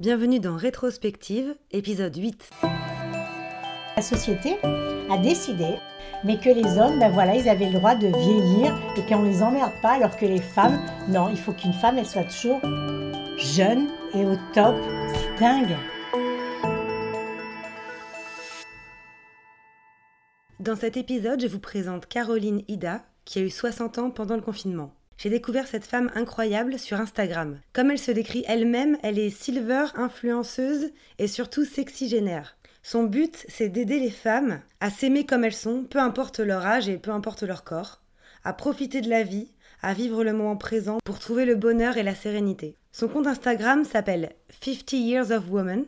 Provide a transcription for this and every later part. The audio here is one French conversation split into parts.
Bienvenue dans Rétrospective, épisode 8. La société a décidé, mais que les hommes, ben voilà, ils avaient le droit de vieillir et qu'on les emmerde pas, alors que les femmes, non, il faut qu'une femme, elle soit toujours jeune et au top. C'est dingue. Dans cet épisode, je vous présente Caroline Ida, qui a eu 60 ans pendant le confinement. J'ai découvert cette femme incroyable sur Instagram. Comme elle se décrit elle-même, elle est silver influenceuse et surtout sexygénaire. Son but, c'est d'aider les femmes à s'aimer comme elles sont, peu importe leur âge et peu importe leur corps, à profiter de la vie, à vivre le moment présent pour trouver le bonheur et la sérénité. Son compte Instagram s'appelle 50 Years of Woman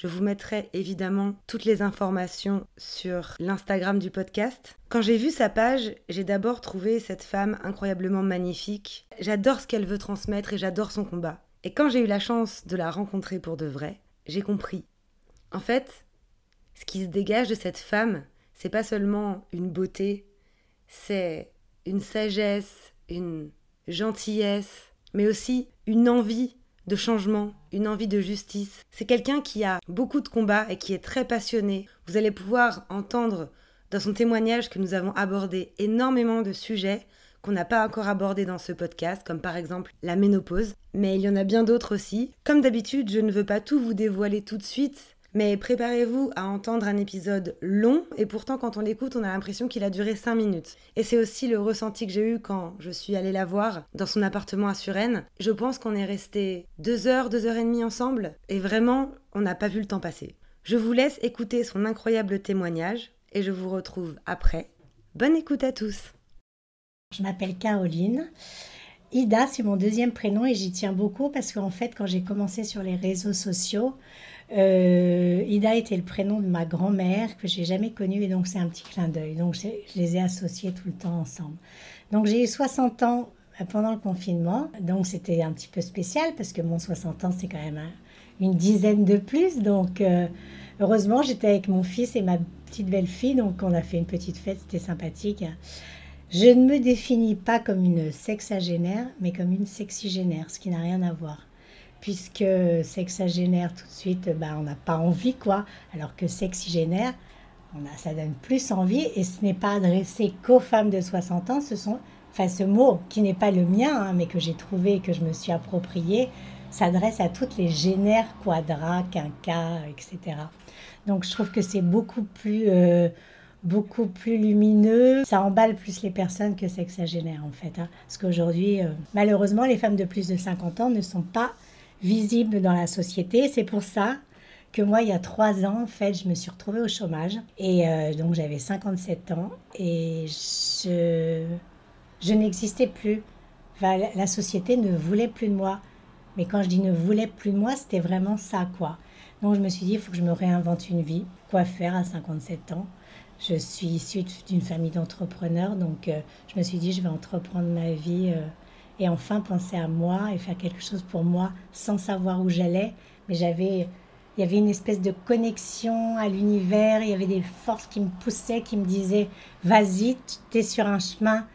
je vous mettrai évidemment toutes les informations sur l'Instagram du podcast. Quand j'ai vu sa page, j'ai d'abord trouvé cette femme incroyablement magnifique. J'adore ce qu'elle veut transmettre et j'adore son combat. Et quand j'ai eu la chance de la rencontrer pour de vrai, j'ai compris. En fait, ce qui se dégage de cette femme, c'est pas seulement une beauté, c'est une sagesse, une gentillesse, mais aussi une envie de changement, une envie de justice. C'est quelqu'un qui a beaucoup de combats et qui est très passionné. Vous allez pouvoir entendre dans son témoignage que nous avons abordé énormément de sujets qu'on n'a pas encore abordés dans ce podcast, comme par exemple la ménopause, mais il y en a bien d'autres aussi. Comme d'habitude, je ne veux pas tout vous dévoiler tout de suite, mais préparez-vous à entendre un épisode long, et pourtant quand on l'écoute, on a l'impression qu'il a duré 5 minutes. Et c'est aussi le ressenti que j'ai eu quand je suis allée la voir dans son appartement à Suresnes. Je pense qu'on est resté 2 heures, 2 heures et demie ensemble, et vraiment, on n'a pas vu le temps passer. Je vous laisse écouter son incroyable témoignage, et je vous retrouve après. Bonne écoute à tous Je m'appelle Caroline. Ida, c'est mon deuxième prénom et j'y tiens beaucoup parce qu'en fait, quand j'ai commencé sur les réseaux sociaux, euh, Ida était le prénom de ma grand-mère que j'ai jamais connue et donc c'est un petit clin d'œil. Donc je les ai associés tout le temps ensemble. Donc j'ai eu 60 ans euh, pendant le confinement, donc c'était un petit peu spécial parce que mon 60 ans c'est quand même une dizaine de plus. Donc euh, heureusement j'étais avec mon fils et ma petite belle-fille, donc on a fait une petite fête, c'était sympathique. Je ne me définis pas comme une sexagénaire, mais comme une sexygénaire, ce qui n'a rien à voir puisque sexagénaire tout de suite, bah, on n'a pas envie, quoi. Alors que sexygénaire, on a, ça donne plus envie et ce n'est pas adressé qu'aux femmes de 60 ans. Ce sont, enfin, ce mot qui n'est pas le mien, hein, mais que j'ai trouvé et que je me suis approprié, s'adresse à toutes les génères, quadra, quinca, etc. Donc je trouve que c'est beaucoup plus, euh, beaucoup plus lumineux. Ça emballe plus les personnes que sexagénaire en fait. Hein. Parce qu'aujourd'hui, euh, malheureusement, les femmes de plus de 50 ans ne sont pas visible dans la société. C'est pour ça que moi, il y a trois ans, en fait, je me suis retrouvée au chômage. Et euh, donc, j'avais 57 ans et je, je n'existais plus. la société ne voulait plus de moi. Mais quand je dis ne voulait plus de moi, c'était vraiment ça, quoi. Donc, je me suis dit, il faut que je me réinvente une vie. Quoi faire à 57 ans? Je suis issue d'une famille d'entrepreneurs, donc euh, je me suis dit, je vais entreprendre ma vie. Euh, et enfin penser à moi et faire quelque chose pour moi sans savoir où j'allais. Mais j'avais, il y avait une espèce de connexion à l'univers, il y avait des forces qui me poussaient, qui me disaient vas-y, tu es sur un chemin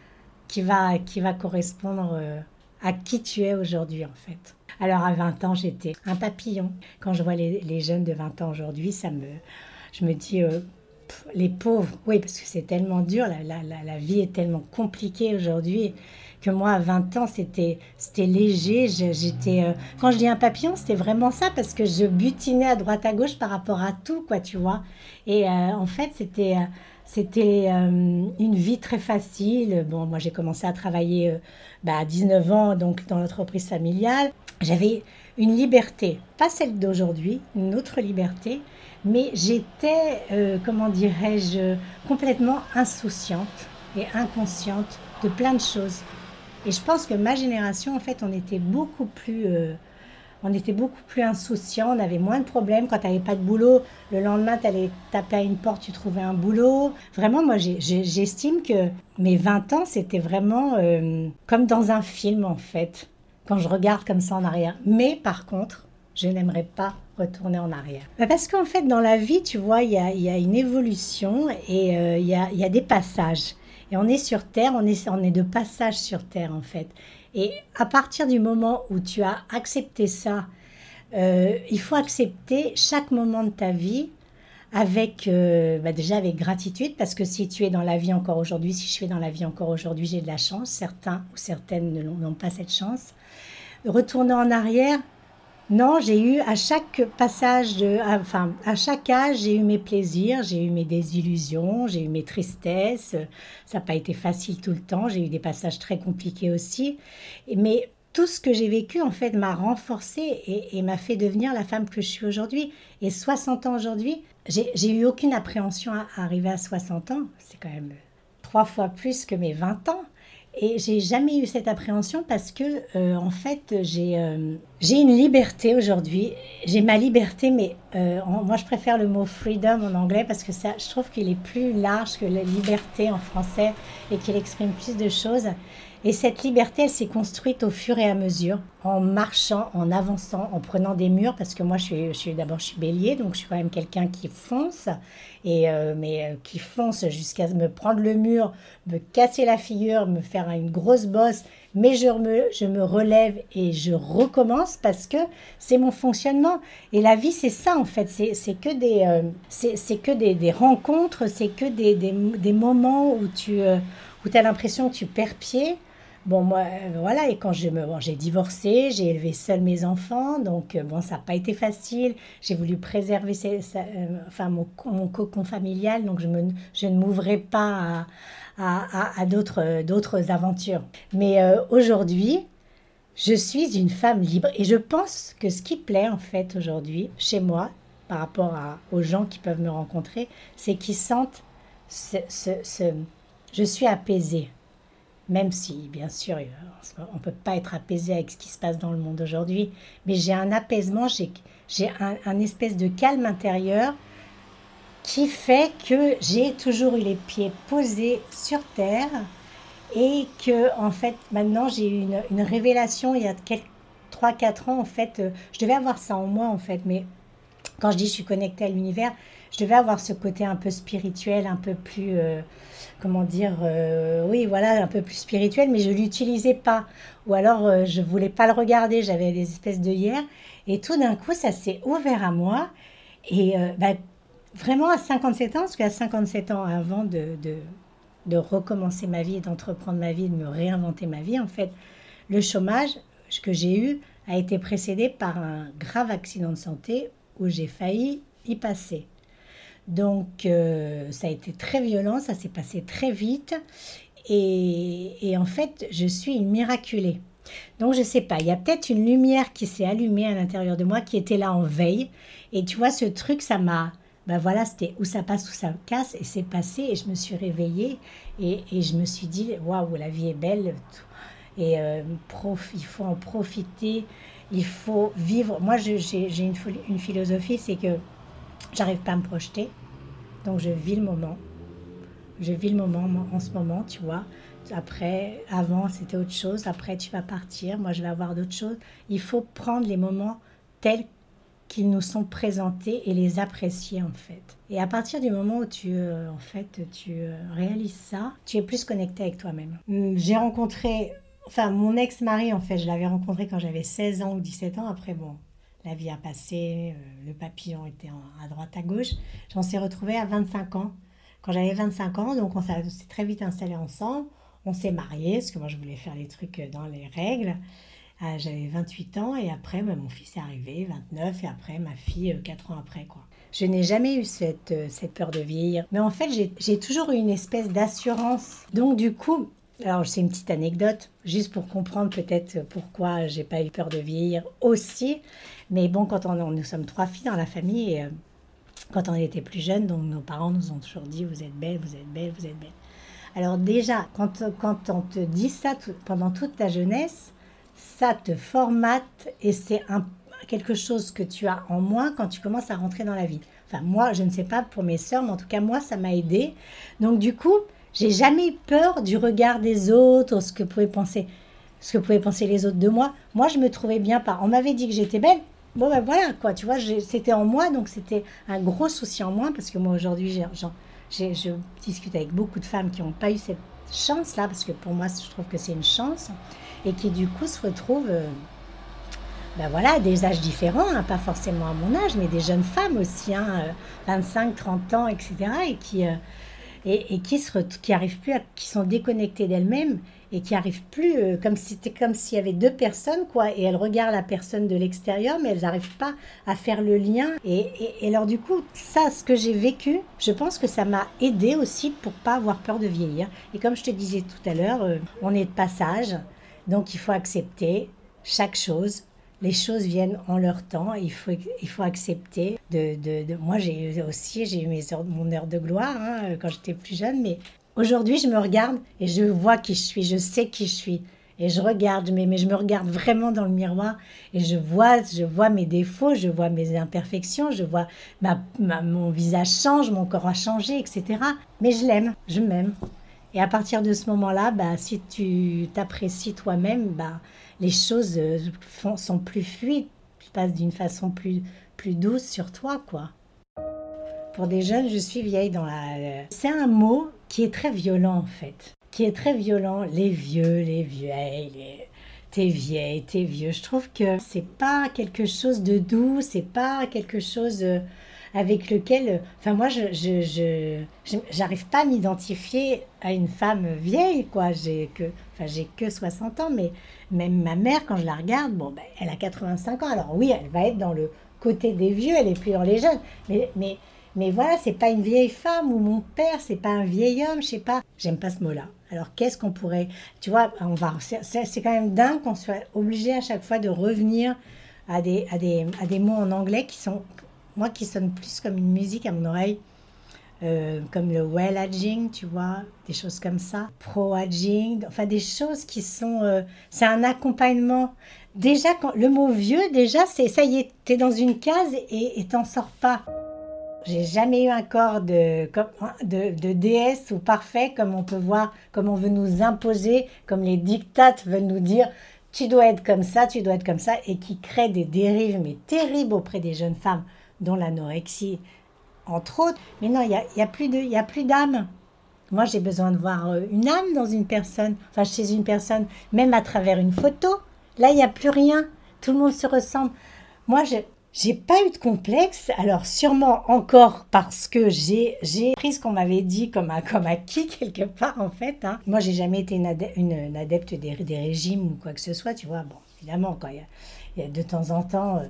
qui va, qui va correspondre euh, à qui tu es aujourd'hui en fait. Alors à 20 ans, j'étais un papillon. Quand je vois les, jeunes de 20 ans aujourd'hui, ça me, je me dis, euh, les pauvres, oui, parce que c'est tellement dur, la, la, la, vie est tellement compliquée aujourd'hui que moi, à 20 ans, c'était, léger. J'étais, euh, quand je dis un papillon, c'était vraiment ça, parce que je butinais à droite à gauche par rapport à tout, quoi, tu vois. Et euh, en fait, c'était, euh, c'était une vie très facile. Bon, moi, j'ai commencé à travailler bah, à 19 ans, donc dans l'entreprise familiale. J'avais une liberté, pas celle d'aujourd'hui, une autre liberté, mais j'étais, comment dirais-je, complètement insouciante et inconsciente de plein de choses. Et je pense que ma génération, en fait, on était beaucoup plus, euh, on était beaucoup plus insouciants, on avait moins de problèmes. Quand tu n'avais pas de boulot, le lendemain, tu allais taper à une porte, tu trouvais un boulot. Vraiment, moi, j'estime que mes 20 ans, c'était vraiment euh, comme dans un film, en fait, quand je regarde comme ça en arrière. Mais par contre, je n'aimerais pas retourner en arrière. Bah, parce qu'en fait, dans la vie, tu vois, il y a, y a, une évolution et euh, il y, a, y a des passages. Et on est sur Terre, on est, on est de passage sur Terre en fait. Et à partir du moment où tu as accepté ça, euh, il faut accepter chaque moment de ta vie avec euh, bah, déjà avec gratitude parce que si tu es dans la vie encore aujourd'hui, si je suis dans la vie encore aujourd'hui, j'ai de la chance. Certains ou certaines n'ont pas cette chance. Retourner en arrière, non, j'ai eu à chaque passage, de, enfin à chaque âge, j'ai eu mes plaisirs, j'ai eu mes désillusions, j'ai eu mes tristesses. Ça n'a pas été facile tout le temps. J'ai eu des passages très compliqués aussi. Mais tout ce que j'ai vécu, en fait, m'a renforcée et, m'a fait devenir la femme que je suis aujourd'hui. Et 60 ans aujourd'hui, j'ai eu aucune appréhension à, arriver à 60 ans. C'est quand même trois fois plus que mes 20 ans. Et j'ai jamais eu cette appréhension parce que, euh, en fait, j'ai euh, j'ai une liberté aujourd'hui. J'ai ma liberté, mais euh, moi, je préfère le mot freedom en anglais parce que ça, je trouve qu'il est plus large que la liberté en français et qu'il exprime plus de choses. Et cette liberté, elle s'est construite au fur et à mesure, en marchant, en avançant, en prenant des murs, parce que moi, je suis, suis d'abord, je suis bélier, donc je suis quand même quelqu'un qui fonce, et euh, mais euh, qui fonce jusqu'à me prendre le mur, me casser la figure, me faire une grosse bosse, mais je me, je me relève et je recommence parce que c'est mon fonctionnement. Et la vie, c'est ça en fait, c'est que des, euh, c'est que des, des rencontres, c'est que des, des, des, moments où tu où as l'impression que tu perds pied, Bon, moi, euh, voilà, et quand je me, j'ai divorcé, j'ai élevé seul mes enfants, donc euh, bon, ça n'a pas été facile. J'ai voulu préserver euh, enfin, mon, cocon familial, donc je, je ne m'ouvrais pas à, à, d'autres, d'autres aventures. Mais aujourd'hui, je suis une femme libre et je pense que ce qui plaît en fait aujourd'hui chez moi, par rapport aux gens qui peuvent me rencontrer, c'est qu'ils sentent ce, ce, je suis apaisée même si, bien sûr, on ne peut pas être apaisé avec ce qui se passe dans le monde aujourd'hui, mais j'ai un apaisement, j'ai un, espèce de calme intérieur qui fait que j'ai toujours eu les pieds posés sur terre et que, en fait, maintenant, j'ai eu une, révélation il y a 3-4 ans, en fait, euh, je devais avoir ça en moi, en fait, mais quand je dis je suis connectée à l'univers, je devais avoir ce côté un peu spirituel, un peu plus... Euh, comment dire, euh, oui, voilà, un peu plus spirituel, mais je l'utilisais pas. Ou alors, euh, je voulais pas le regarder, j'avais des espèces de hier. Et tout d'un coup, ça s'est ouvert à moi. Et euh, bah, vraiment à 57 ans, parce qu'à 57 ans avant de, recommencer ma vie, d'entreprendre ma vie, de me réinventer ma vie, en fait, le chômage que j'ai eu a été précédé par un grave accident de santé où j'ai failli y passer. Donc euh, ça a été très violent, ça s'est passé très vite. Et, en fait, je suis une miraculée. Donc je sais pas, il y a peut-être une lumière qui s'est allumée à l'intérieur de moi qui était là en veille. Et tu vois, ce truc, ça m'a... Ben voilà, c'était où ça passe, où ça casse, et c'est passé, et je me suis réveillée, et, je me suis dit, waouh, la vie est belle, et euh, il faut en profiter, il faut vivre. Moi, j'ai une philosophie, c'est que J'arrive pas à me projeter. Donc je vis le moment. Je vis le moment en ce moment, tu vois. Après, avant, c'était autre chose. Après, tu vas partir. Moi, je vais avoir d'autres choses. Il faut prendre les moments tels qu'ils nous sont présentés et les apprécier, en fait. Et à partir du moment où tu, euh, en fait, tu euh, réalises ça, tu es plus connecté avec toi-même. Hum, j'ai rencontré, enfin, mon ex-mari, en fait, je l'avais rencontré quand j'avais 16 ans ou 17 ans. Après, bon, la vie a passé, euh, le papillon était à droite, à gauche. J'en suis retrouvée à 25 ans. Quand j'avais 25 ans, donc on s'est très vite installés ensemble. On s'est mariés, parce que moi je voulais faire les trucs dans les règles. Euh, j'avais 28 ans et après bah, mon fils est arrivé, 29, et après ma fille 4 euh, ans après. quoi. Je n'ai jamais eu cette, cette peur de vieillir. Mais en fait, j'ai toujours eu une espèce d'assurance. Donc du coup, alors c'est une petite anecdote, juste pour comprendre peut-être pourquoi j'ai pas eu peur de vieillir aussi. Mais bon, quand on, nous sommes trois filles dans la famille, euh, quand on était plus jeunes, donc nos parents nous ont toujours dit vous êtes belle, vous êtes belle, vous êtes belle. Alors déjà, quand, quand on te dit ça pendant toute ta jeunesse, ça te formate et c'est quelque chose que tu as en moins quand tu commences à rentrer dans la vie. Enfin, moi, je ne sais pas pour mes sœurs, mais en tout cas, moi, ça m'a aidé. Donc, du coup, j'ai jamais eu peur du regard des autres, ce que pouvaient penser, ce que pouvaient penser les autres de moi. Moi, je me trouvais bien pas. On m'avait dit que j'étais belle, bon ben voilà quoi, tu vois, c'était en moi, donc c'était un gros souci en moi, parce que moi aujourd'hui, je discute avec beaucoup de femmes qui n'ont pas eu cette chance-là, parce que pour moi, je trouve que c'est une chance, et qui du coup se retrouvent euh, ben voilà, des âges différents, hein, pas forcément à mon âge, mais des jeunes femmes aussi, hein, 25, 30 ans, etc., et qui, et, qui, se, qui arrivent plus, qui sont déconnectées d'elles-mêmes et qui arrivent plus, euh, comme c'était comme s'il y avait deux personnes, quoi, et elles regardent la personne de l'extérieur, mais elles n'arrivent pas à faire le lien. Et, et, alors du coup, ça, ce que j'ai vécu, je pense que ça m'a aidé aussi pour pas avoir peur de vieillir. Et comme je te disais tout à l'heure, euh, on est de passage, donc il faut accepter chaque chose les choses viennent en leur temps. Il faut, il faut accepter. De, de, Moi, j'ai aussi j'ai eu mes mon heure de gloire hein, quand j'étais plus jeune, mais aujourd'hui, je me regarde et je vois qui je suis, je sais qui je suis. Et je regarde, mais, mais je me regarde vraiment dans le miroir et je vois, je vois mes défauts, je vois mes imperfections, je vois ma, mon visage change, mon corps a changé, etc. Mais je l'aime, je m'aime. Et à partir de ce moment-là, bah, si tu t'apprécies toi-même, bah, les choses euh, sont plus fluides, tu passes d'une façon plus, plus douce sur toi, quoi. Pour des jeunes, je suis vieille dans la... Euh, c'est un mot qui est très violent, en fait. Qui est très violent. Les vieux, les vieilles, les... T'es vieille, t'es vieux. Je trouve que c'est pas quelque chose de doux, c'est pas quelque chose euh, avec lequel, enfin moi, je, je, j'arrive pas à m'identifier à une femme vieille, quoi. J'ai que, enfin j'ai que 60 ans, mais même ma mère, quand je la regarde, bon, ben, elle a 85 ans. Alors oui, elle va être dans le côté des vieux, elle est plus dans les jeunes. Mais, mais, mais voilà, c'est pas une vieille femme ou mon père, c'est pas un vieil homme, je sais pas. J'aime pas ce mot-là. Alors qu'est-ce qu'on pourrait, tu vois, on va, c'est quand même dingue qu'on soit obligé à chaque fois de revenir à des, à des, à des mots en anglais qui sont, moi, qui sonnent plus comme une musique à mon oreille. Euh, comme le well aging, tu vois, des choses comme ça, pro aging, enfin des choses qui sont, euh, c'est un accompagnement. Déjà, le mot vieux, déjà, c'est ça y est, t'es dans une case et t'en sors pas. J'ai jamais eu un corps de, de, de, déesse ou parfait comme on peut voir, comme on veut nous imposer, comme les dictates veulent nous dire tu dois être comme ça, tu dois être comme ça, et qui crée des dérives mais terribles auprès des jeunes femmes, dont l'anorexie, entre autres. Mais non, il n'y a, y a plus a d'âme. Moi, j'ai besoin de voir euh, une âme dans une personne, enfin chez une personne, même à travers une photo. Là, il n'y a plus rien. Tout le monde se ressemble. Moi, je j'ai pas eu de complexe. Alors, sûrement encore parce que j'ai pris ce qu'on m'avait dit comme, un, comme acquis quelque part, en fait. Hein. Moi, j'ai jamais été une, adepte des, des, régimes ou quoi que ce soit, tu vois. Bon, évidemment, quand il y, a, de temps en temps. Euh,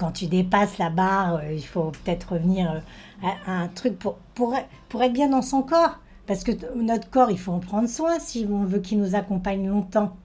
quand tu dépasses la barre, euh, il faut peut-être revenir euh, à, un truc pour, pour, pour être bien dans son corps. Parce que notre corps, il faut en prendre soin si on veut qu'il nous accompagne longtemps.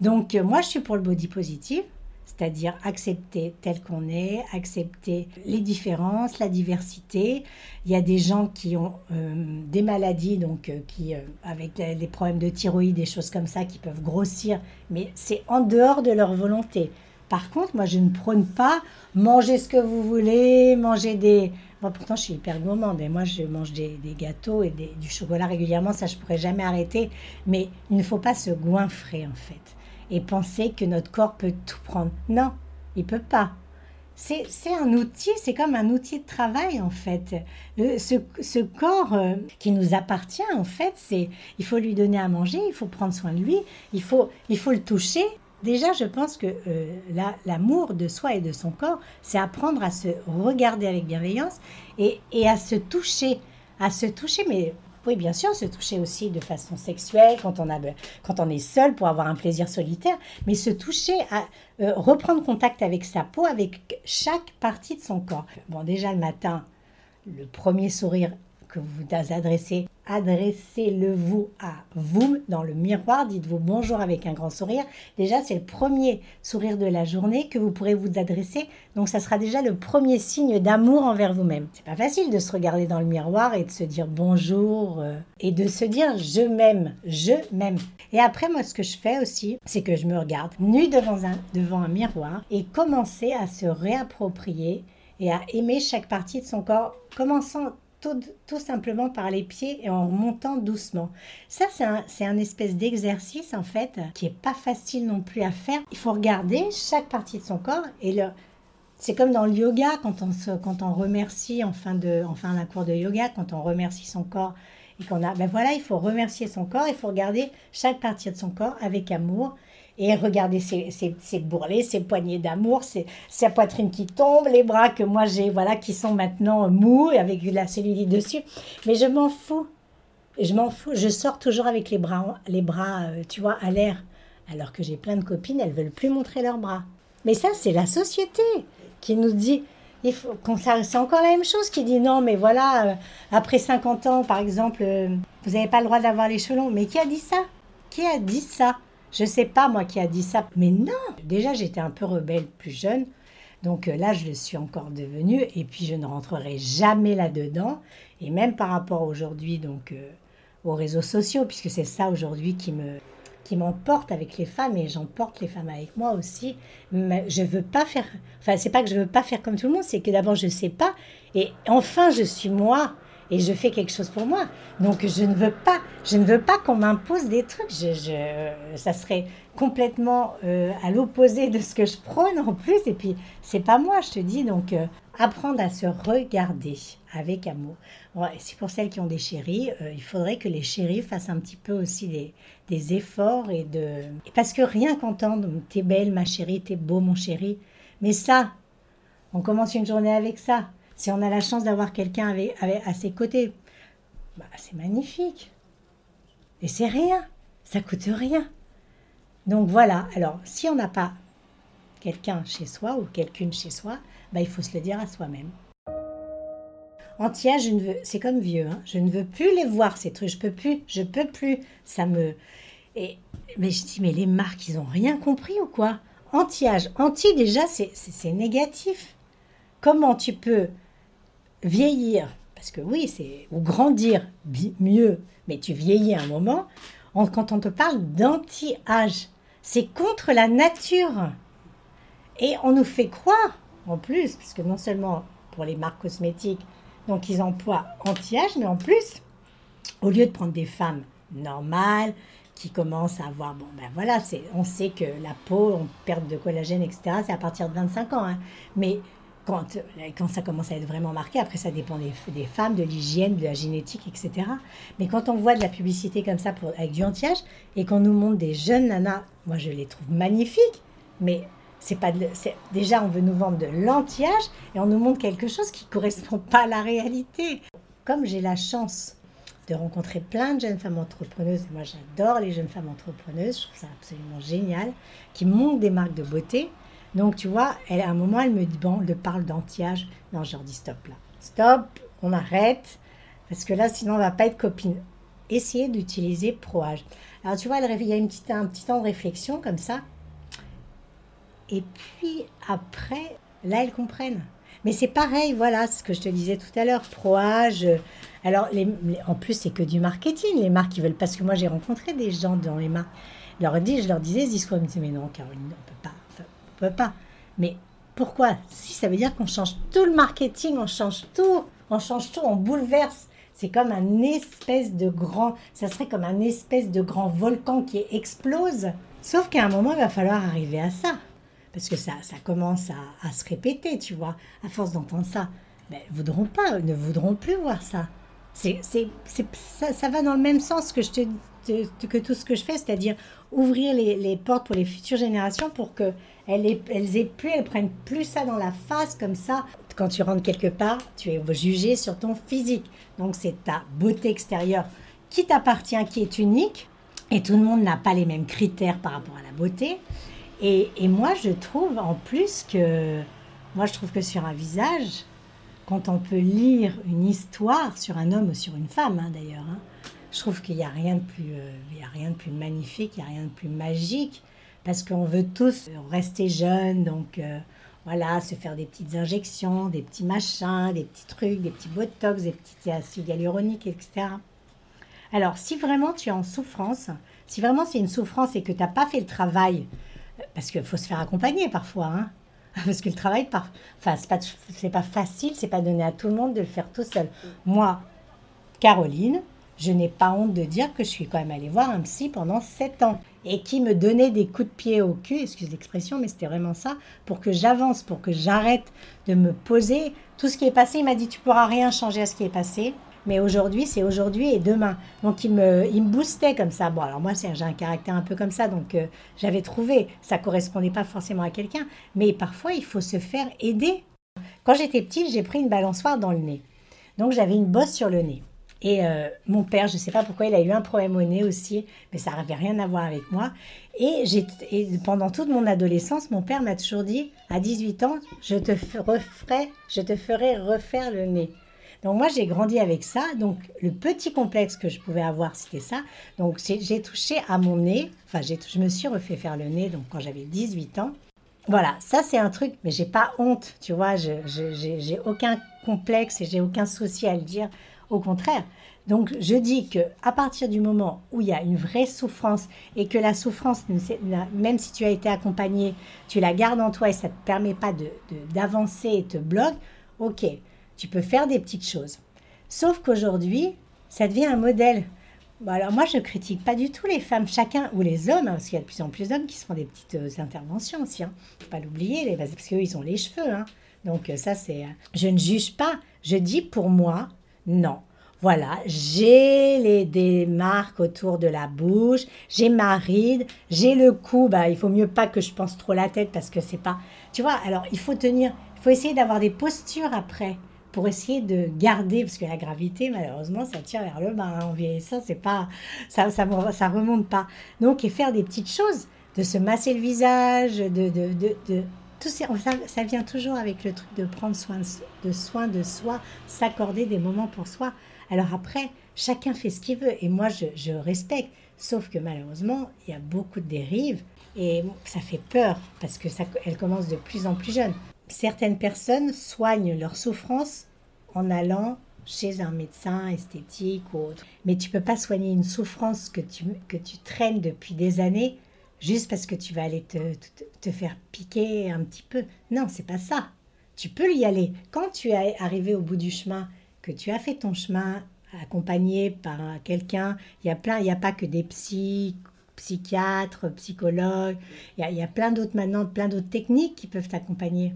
Donc, euh, moi, je suis pour le body positive, c'est-à-dire accepter tel qu'on est, accepter les différences, la diversité. Il y a des gens qui ont des maladies, donc qui, avec les problèmes de thyroïde, des choses comme ça, qui peuvent grossir, mais c'est en dehors de leur volonté. Par contre, moi, je ne prône pas manger ce que vous voulez, manger des... Moi, pourtant, je suis hyper gourmande et moi, je mange des, gâteaux et du chocolat régulièrement. Ça, je pourrais jamais arrêter. Mais il ne faut pas se goinfrer, en fait, et penser que notre corps peut tout prendre. Non, il peut pas. C'est un outil, c'est comme un outil de travail en fait. ce, ce, corps euh, qui nous appartient en fait, c'est il faut lui donner à manger, il faut prendre soin de lui, il faut, il faut le toucher, Déjà, je pense que euh, l'amour de soi et de son corps, c'est apprendre à se regarder avec bienveillance et, à se toucher, à se toucher, mais oui, bien sûr, se toucher aussi de façon sexuelle quand on, a, quand on est seul pour avoir un plaisir solitaire, mais se toucher à euh, reprendre contact avec sa peau, avec chaque partie de son corps. Bon, déjà le matin, le premier sourire que vous adressez, adressez-le vous à vous dans le miroir, dites-vous bonjour avec un grand sourire. Déjà, c'est le premier sourire de la journée que vous pourrez vous adresser. Donc, ça sera déjà le premier signe d'amour envers vous-même. C'est pas facile de se regarder dans le miroir et de se dire bonjour euh, et de se dire je m'aime, je m'aime. Et après, moi, ce que je fais aussi, c'est que je me regarde nu devant un, devant un miroir et commencer à se réapproprier et à aimer chaque partie de son corps, commençant tout, simplement par les pieds et en remontant doucement. Ça, c'est un, espèce d'exercice en fait qui est pas facile non plus à faire. Il faut regarder chaque partie de son corps et le, c'est comme dans le yoga quand on, quand on remercie en fin, de, en d'un cours de yoga, quand on remercie son corps et qu'on a, ben voilà, il faut remercier son corps, il faut regarder chaque partie de son corps avec amour et regarder ses, ses, bourrelets, ses poignées d'amour, sa poitrine qui tombe, les bras que moi j'ai, voilà, qui sont maintenant mous avec de la cellulite dessus. Mais je m'en fous. Je m'en fous. Je sors toujours avec les bras, les bras, euh, tu vois, à l'air. Alors que j'ai plein de copines, elles veulent plus montrer leurs bras. Mais ça, c'est la société qui nous dit. C'est encore la même chose qui dit non, mais voilà, euh, après 50 ans, par exemple, euh, vous n'avez pas le droit d'avoir les cheveux. Mais qui a dit ça? Qui a dit ça? Je sais pas moi qui a dit ça. Mais non Déjà, j'étais un peu rebelle plus jeune. Donc euh, là, je le suis encore devenue. Et puis, je ne rentrerai jamais là-dedans. Et même par rapport aujourd'hui, donc, aux réseaux sociaux, puisque c'est ça aujourd'hui qui me, qui m'emporte avec les femmes et j'emporte les femmes avec moi aussi. Mais je veux pas faire. Enfin, c'est pas que je veux pas faire comme tout le monde, c'est que d'abord je sais pas et enfin je suis moi et je fais quelque chose pour moi. Donc je ne veux pas, je ne veux pas qu'on m'impose des trucs. Ça serait complètement euh, à l'opposé de ce que je prône en plus. Et puis c'est pas moi, je te dis. Donc euh, apprendre à se regarder avec amour. c'est pour celles qui ont des chéris, euh, il faudrait que les chéris fassent un petit peu aussi des, des efforts et de... Parce que rien qu'entendre « t'es belle ma chérie, t'es beau mon chéri », mais ça, on commence une journée avec ça. Si on a la chance d'avoir quelqu'un à ses côtés, bah, c'est magnifique. Et c'est rien, ça coûte rien. Donc voilà, alors si on n'a pas quelqu'un chez soi ou quelqu'une chez soi, bah, il faut se le dire à soi-même. Antia, je ne veux, c'est comme vieux, hein, je ne veux plus les voir ces trucs, je peux plus, je peux plus, ça me, et mais je dis mais les marques ils ont rien compris ou quoi? Anti-âge, anti déjà c'est, négatif. Comment tu peux vieillir parce que oui c'est ou grandir mieux, mais tu vieillis un moment. quand on te parle d'anti-âge, c'est contre la nature. Et on nous fait croire, en plus, puisque non seulement pour les marques cosmétiques, donc ils emploient anti-âge, mais en plus, au lieu de prendre des femmes normales, qui commencent à avoir, bon ben voilà, on sait que la peau, on perd de collagène, etc., c'est à partir de 25 ans. Hein. Mais quand, quand ça commence à être vraiment marqué, après ça dépend des, femmes, de l'hygiène, de la génétique, etc. Mais quand on voit de la publicité comme ça avec du anti-âge et qu'on nous montre des jeunes nanas, moi je les trouve magnifiques, mais c'est pas déjà on veut nous vendre de l'anti-âge et on nous montre quelque chose qui correspond pas à la réalité. Comme j'ai la chance de rencontrer plein de jeunes femmes entrepreneuses, moi j'adore les jeunes femmes entrepreneuses, je trouve ça absolument génial, qui montrent des marques de beauté. Donc tu vois, à un moment elle me dit, bon, elle parle d'anti-âge. Non, je leur dis stop là. Stop, on arrête, parce que là sinon on va pas être copines. Essayez d'utiliser pro-âge. Alors tu vois, il y a une petite, un petit temps de réflexion comme ça. Et puis après, là, elles comprennent. Mais c'est pareil, voilà, ce que je te disais tout à l'heure, pro-âge. Alors, les, en plus, c'est que du marketing, les marques, ils veulent. Parce que moi, j'ai rencontré des gens dans les marques. Je leur, je leur disais ce discours, ils me disaient, mais non, Caroline, on ne peut pas. Peut pas. Mais pourquoi? Si, ça veut dire qu'on change tout le marketing, on change tout, on change tout, on bouleverse. C'est comme un espèce de grand, ça serait comme un espèce de grand volcan qui explose. Sauf qu'à un moment, il va falloir arriver à ça parce que ça, ça commence à, se répéter, tu vois, à force d'entendre ça. Mais voudront pas, ne voudront plus voir ça. C'est, ça, ça, va dans le même sens que, je te, que tout ce que je fais, c'est-à-dire ouvrir les, les, portes pour les futures générations pour qu'elles elles, elles aient plus, elles prennent plus ça dans la face comme ça. Quand tu rentres quelque part, tu es jugé sur ton physique. Donc c'est ta beauté extérieure qui t'appartient, qui est unique. Et tout le monde n'a pas les mêmes critères par rapport à la beauté. Et, moi, je trouve en plus que, moi, je trouve que sur un visage, quand on peut lire une histoire sur un homme ou sur une femme, hein, d'ailleurs, hein, je trouve qu'il n'y a rien de plus, euh, il a rien de plus magnifique, il n'y a rien de plus magique, parce qu'on veut tous rester jeunes, donc euh, voilà, se faire des petites injections, des petits machins, des petits trucs, des petits botox, des petits acides hyaluroniques, etc. Alors, si vraiment tu es en souffrance, si vraiment c'est une souffrance et que tu n'as pas fait le travail parce qu'il faut se faire accompagner parfois. Hein parce que le travail, par... enfin, c'est pas, c'est pas facile, c'est pas donné à tout le monde de le faire tout seul. Moi, Caroline, je n'ai pas honte de dire que je suis quand même allée voir un psy pendant 7 ans et qui me donnait des coups de pied au cul, excuse l'expression, mais c'était vraiment ça, pour que j'avance, pour que j'arrête de me poser. Tout ce qui est passé, il m'a dit tu pourras rien changer à ce qui est passé. Mais aujourd'hui, c'est aujourd'hui et demain. Donc, il me, il me boostait comme ça. Bon, alors moi, j'ai un caractère un peu comme ça. Donc, euh, j'avais trouvé, ça correspondait pas forcément à quelqu'un. Mais parfois, il faut se faire aider. Quand j'étais petite, j'ai pris une balançoire dans le nez. Donc, j'avais une bosse sur le nez. Et euh, mon père, je ne sais pas pourquoi, il a eu un problème au nez aussi, mais ça n'avait rien à voir avec moi. Et, et, pendant toute mon adolescence, mon père m'a toujours dit, à 18 ans, je te, referai, je te ferai refaire le nez. Donc moi, j'ai grandi avec ça. Donc le petit complexe que je pouvais avoir, c'était ça. Donc j'ai touché à mon nez. Enfin, je me suis refait faire le nez donc quand j'avais 18 ans. Voilà, ça c'est un truc, mais j'ai pas honte, tu vois, j'ai aucun complexe et j'ai aucun souci à le dire. Au contraire. Donc je dis que à partir du moment où il y a une vraie souffrance et que la souffrance, même si tu as été accompagné, tu la gardes en toi et ça ne te permet pas d'avancer et te bloque, ok, tu peux faire des petites choses. Sauf qu'aujourd'hui, ça devient un modèle. Bon, alors moi, je critique pas du tout les femmes, chacun, ou les hommes, hein, parce qu'il y a de plus en plus d'hommes qui se font des petites euh, interventions aussi. Hein. faut pas l'oublier, parce qu'eux, ils ont les cheveux. Hein. Donc euh, ça, c'est... Euh, je ne juge pas. Je dis pour moi, non. Voilà, j'ai les, des marques autour de la bouche, j'ai ma ride, j'ai le cou. Bah, il faut mieux pas que je pense trop la tête parce que c'est pas. Tu vois, alors il faut tenir, il faut essayer d'avoir des postures après pour essayer de garder, parce que la gravité, malheureusement, ça tire vers le bas. Hein, en vieillissant, c'est pas, ça, ça, remonte pas. Donc, et faire des petites choses, de se masser le visage, de, de, de, tout ça, ça, vient toujours avec le truc de prendre soin de, soin de soi, s'accorder des moments pour soi. Alors après, chacun fait ce qu'il veut et moi je, respecte. Sauf que malheureusement, il y a beaucoup de dérives et ça fait peur parce que ça, elle commence de plus en plus jeune. Certaines personnes soignent leur souffrance en allant chez un médecin esthétique ou autre. Mais tu peux pas soigner une souffrance que tu, que tu traînes depuis des années juste parce que tu vas aller te, te, faire piquer un petit peu. Non, c'est pas ça. Tu peux y aller. Quand tu es arrivé au bout du chemin, que tu as fait ton chemin accompagné par quelqu'un, il y a plein, il n'y a pas que des psy, psychiatres, psychologues, il y a, il y a plein d'autres maintenant, plein d'autres techniques qui peuvent t'accompagner.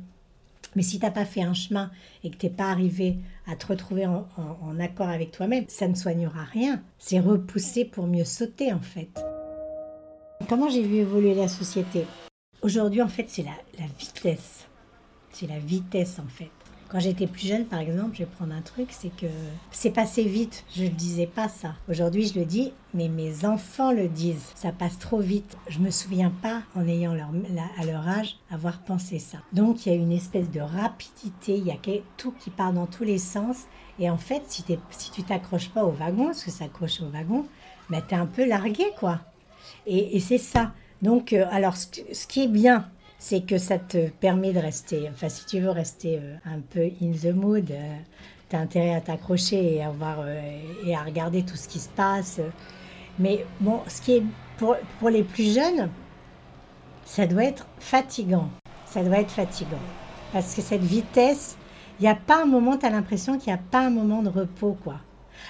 Mais si tu n'as pas fait un chemin et que tu n'es pas arrivé à te retrouver en, en accord avec toi-même, ça ne soignera rien. C'est repousser pour mieux sauter en fait. Comment j'ai vu évoluer la société? Aujourd'hui, en fait, c'est la, vitesse. C'est la vitesse, en fait. Quand j'étais plus jeune, par exemple, je vais prendre un truc, c'est que c'est passé vite. Je ne disais pas ça. Aujourd'hui, je le dis, mais mes enfants le disent. Ça passe trop vite. Je me souviens pas, en ayant leur, à leur âge, avoir pensé ça. Donc, il y a une espèce de rapidité. Il y a tout qui part dans tous les sens. Et en fait, si, tu t'accroches pas au wagon, parce que ça accroche au wagon, ben, tu es un peu largué, quoi. Et, c'est ça. Donc, euh, alors, ce, qui est bien, c'est que ça te permet de rester, enfin, si tu veux rester euh, un peu in the mood, euh, tu as intérêt à t'accrocher et, à voir, et à regarder tout ce qui se passe. Mais bon, ce qui est pour, pour les plus jeunes, ça doit être fatigant. Ça doit être fatigant. Parce que cette vitesse, il n'y a pas un moment, tu as l'impression qu'il n'y a pas un moment de repos, quoi.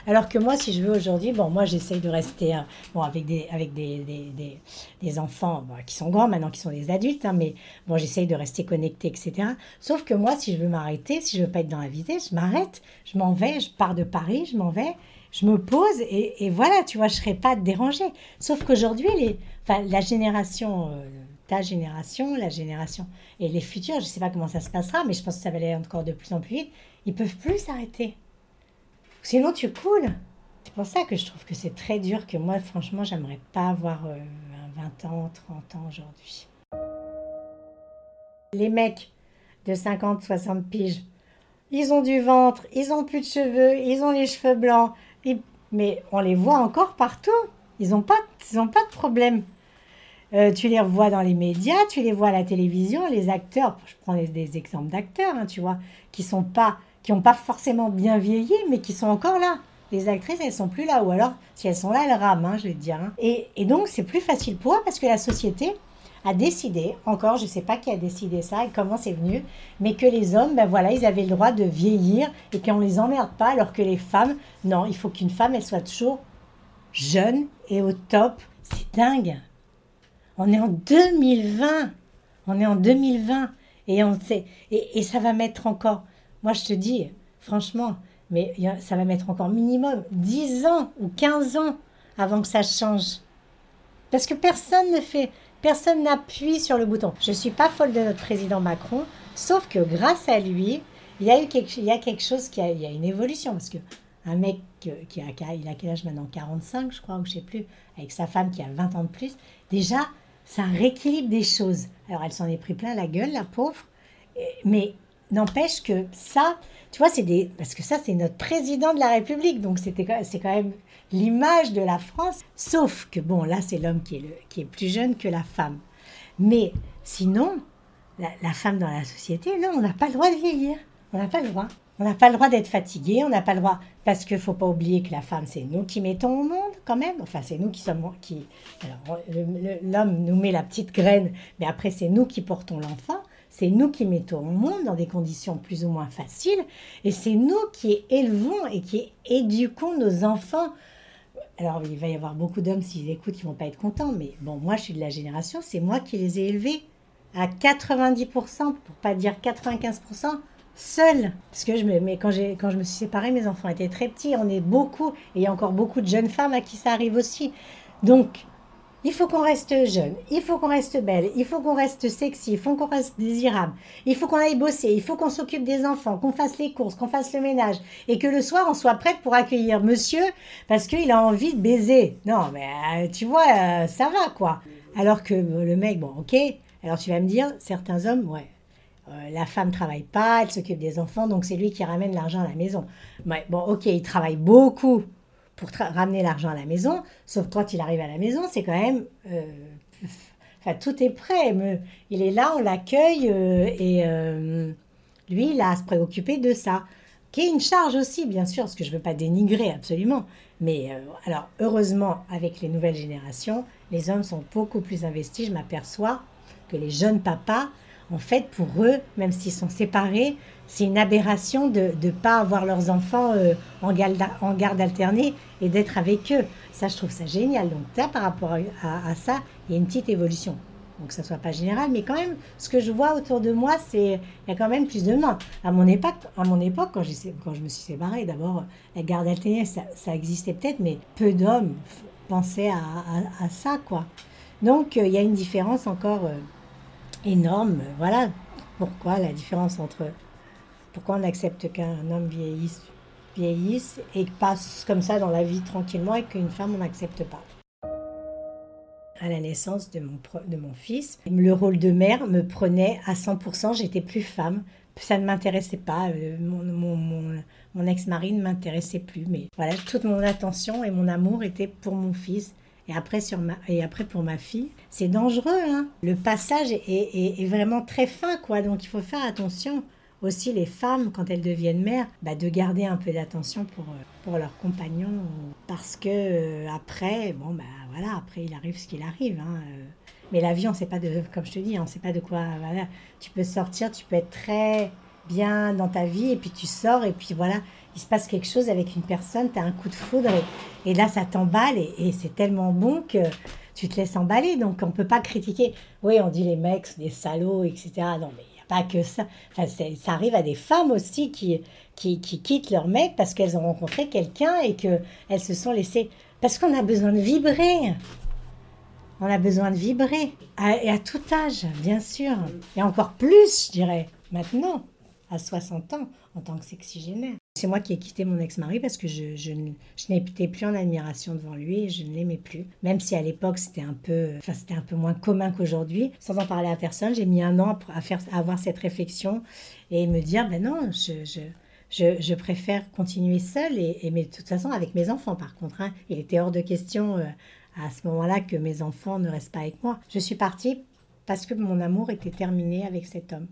Alors que moi, si je veux aujourd'hui, bon, moi, j'essaye de rester bon, avec, des, avec des, des, enfants qui sont grands maintenant, qui sont des adultes, hein, mais bon, j'essaye de rester connecté, etc. Sauf que moi, si je veux m'arrêter, si je veux pas être dans la vitesse, je m'arrête, je m'en vais, je pars de Paris, je m'en vais, je me pose et, voilà, tu vois, je serai pas dérangée. Sauf qu'aujourd'hui, la génération, euh, ta génération, la génération et les futurs, je sais pas comment ça se passera, mais je pense que ça va aller encore de plus en plus vite, ils peuvent plus s'arrêter. Sinon, tu coules. C'est pour ça que je trouve que c'est très dur, que moi, franchement, j'aimerais pas avoir 20 euh, ans, 30 ans aujourd'hui. Les mecs de 50, 60 piges, ils ont du ventre, ils ont plus de cheveux, ils ont les cheveux blancs, mais on les voit encore partout. Ils n'ont pas, pas de problème. Euh, tu les revois dans les médias, tu les vois à la télévision, les acteurs, je prends des, exemples d'acteurs, hein, tu vois, qui sont pas qui n'ont pas forcément bien vieilli, mais qui sont encore là. Les actrices, elles sont plus là, ou alors, si elles sont là, elles rament, hein, je vais te dire. Hein. Et, donc, c'est plus facile pour eux parce que la société a décidé, encore, je ne sais pas qui a décidé ça et comment c'est venu, mais que les hommes, ben voilà, ils avaient le droit de vieillir et qu'on les emmerde pas, alors que les femmes, non, il faut qu'une femme, elle soit toujours jeune et au top. C'est dingue. On est en 2020. On est en 2020. Et, on sait, et, et ça va mettre encore moi, je te dis, franchement, Mais ça va mettre encore minimum 10 ans ou 15 ans avant que ça change. Parce que personne ne fait, personne n'appuie sur le bouton. Je ne suis pas folle de notre président Macron, sauf que grâce à lui, il y a eu quelque, il y a quelque chose qui a, il y a une évolution. Parce que un mec qui a, il a quel âge maintenant? 45, je crois, ou je sais plus, avec sa femme qui a 20 ans de plus, déjà, ça rééquilibre des choses. Alors, elle s'en est pris plein la gueule, la pauvre. Mais n'empêche que ça, tu vois, c'est des. Parce que ça, c'est notre président de la République. Donc, c'était, c'est quand même l'image de la France. Sauf que, bon, là, c'est l'homme qui est, qui est plus jeune que la femme. Mais sinon, la, la femme dans la société, non, on n'a pas le droit de vieillir. On n'a pas le droit. On n'a pas le droit d'être fatigué, on n'a pas le droit, parce qu'il ne faut pas oublier que la femme, c'est nous qui mettons au monde quand même. Enfin, c'est nous qui sommes... Qui, alors, l'homme nous met la petite graine, mais après, c'est nous qui portons l'enfant. C'est nous qui mettons au monde dans des conditions plus ou moins faciles. Et c'est nous qui élevons et qui éduquons nos enfants. Alors, il va y avoir beaucoup d'hommes, s'ils écoutent, qui vont pas être contents. Mais bon, moi, je suis de la génération, c'est moi qui les ai élevés à 90%, pour pas dire 95% seule. Parce que je mais quand, quand je me suis séparée, mes enfants étaient très petits. On est beaucoup, et il y a encore beaucoup de jeunes femmes à qui ça arrive aussi. Donc, il faut qu'on reste jeune, il faut qu'on reste belle, il faut qu'on reste sexy, il faut qu'on reste désirable, il faut qu'on aille bosser, il faut qu'on s'occupe des enfants, qu'on fasse les courses, qu'on fasse le ménage, et que le soir on soit prête pour accueillir monsieur parce qu'il a envie de baiser. Non, mais euh, tu vois, euh, ça va quoi. Alors que le mec, bon, ok. Alors tu vas me dire, certains hommes, ouais, euh, la femme travaille pas, elle s'occupe des enfants, donc c'est lui qui ramène l'argent à la maison. bon, ok, il travaille beaucoup pour ramener l'argent à la maison, sauf quand il arrive à la maison, c'est quand même... Euh, enfin, tout est prêt. il est là, on l'accueille, euh, et lui, il a à se préoccuper de ça. Qui est une charge aussi, bien sûr, parce que je ne veux pas dénigrer absolument. Mais alors, heureusement, avec les nouvelles générations, les hommes sont beaucoup plus investis. Je m'aperçois que les jeunes papas en fait, pour eux, même s'ils sont séparés, c'est une aberration de ne pas avoir leurs enfants euh, en, garde, en, garde, alternée et d'être avec eux. Ça, je trouve ça génial. Donc là, par rapport à, ça, il y a une petite évolution. Donc ça soit pas général, mais quand même, ce que je vois autour de moi, c'est il y a quand même plus de mains. À mon époque, à mon époque quand, quand je me suis séparée, d'abord, la garde alternée, ça, ça existait peut-être, mais peu d'hommes pensaient à, ça, quoi. Donc euh, il y a une différence encore. Euh, énorme. Voilà pourquoi la différence entre pourquoi on accepte qu'un homme vieillisse, vieillisse et passe comme ça dans la vie tranquillement et qu'une femme on n'accepte pas? À la naissance de mon, de mon fils, le rôle de mère me prenait à 100%, j'étais plus femme. Ça ne m'intéressait pas, euh, mon, mon, mon ex-mari ne m'intéressait plus, mais voilà, toute mon attention et mon amour était pour mon fils et après, sur ma, et après pour ma fille, c'est dangereux. Hein le passage est, est, vraiment très fin, quoi. Donc il faut faire attention aussi les femmes, quand elles deviennent mères, bah, de garder un peu d'attention pour, euh, pour leurs compagnons. Parce que euh, après, bon, bah voilà, après il arrive ce qu'il arrive. Hein. Euh. Mais la vie, on sait pas de, comme je te dis, on sait pas de quoi. Tu peux sortir, tu peux être très bien dans ta vie, et puis tu sors, et puis voilà, il se passe quelque chose avec une personne, tu as un coup de foudre et, là ça t'emballe et, c'est tellement bon que tu te laisses emballer. Donc on peut pas critiquer. Oui, on dit les mecs des salauds, etc. Non, mais pas que ça. Enfin, ça arrive à des femmes aussi qui, qui, qui quittent leur mec parce qu'elles ont rencontré quelqu'un et qu'elles se sont laissées. Parce qu'on a besoin de vibrer. On a besoin de vibrer. et à tout âge, bien sûr. Et encore plus, je dirais, maintenant, à 60 ans, en tant que sexygénaire. C'est moi qui ai quitté mon ex-mari parce que je, je, je n'étais plus en admiration devant lui et je ne l'aimais plus. Même si à l'époque c'était un peu, enfin c'était un peu moins commun qu'aujourd'hui. Sans en parler à personne, j'ai mis un an à, faire, avoir cette réflexion et me dire, ben non, je, préfère continuer seule, et, mais de toute façon avec mes enfants par contre. Hein. il était hors de question euh, à ce moment-là que mes enfants ne restent pas avec moi. Je suis partie parce que mon amour était terminé avec cet homme.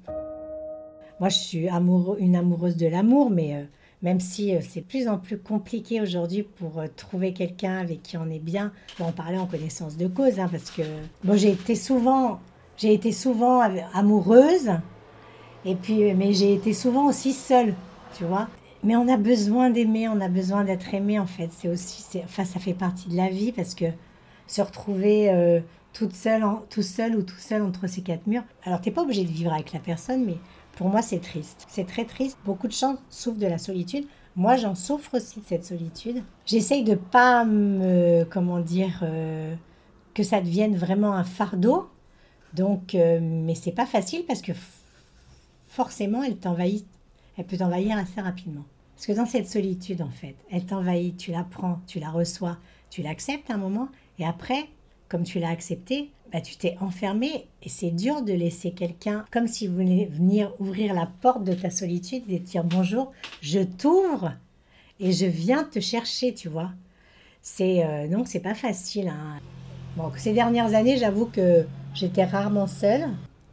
Moi, je suis amoureux, une amoureuse de l'amour, mais euh, même si euh, c'est de plus en plus compliqué aujourd'hui pour euh, trouver quelqu'un avec qui on est bien, on en parler en connaissance de cause, hein, parce que bon, j'ai été souvent, j'ai été souvent amoureuse, et puis, mais j'ai été souvent aussi seule, tu vois. Mais on a besoin d'aimer, on a besoin d'être aimé en fait. C'est aussi, enfin, ça fait partie de la vie parce que se retrouver toute seule, tout seul ou tout seul entre ces quatre murs. Alors, t'es pas obligé de vivre avec la personne, mais Pour moi, c'est triste. C'est très triste. Beaucoup de gens souffrent de la solitude. Moi, j'en souffre aussi de cette solitude. J'essaye de pas me, comment dire, euh, que ça devienne vraiment un fardeau. Donc, euh, mais c'est pas facile parce que forcément, elle t'envahit, elle peut t'envahir assez rapidement. Parce que dans cette solitude, en fait, elle t'envahit, tu la prends, tu la reçois, tu l'acceptes un moment, et après, comme tu l'as accepté, bah, tu t'es enfermé et c'est dur de laisser quelqu'un comme s'il voulait venir ouvrir la porte de ta solitude et dire bonjour, je t'ouvre et je viens te chercher, tu vois. C'est euh, donc c'est pas facile. Hein. Ces dernières années, j'avoue que j'étais rarement seule.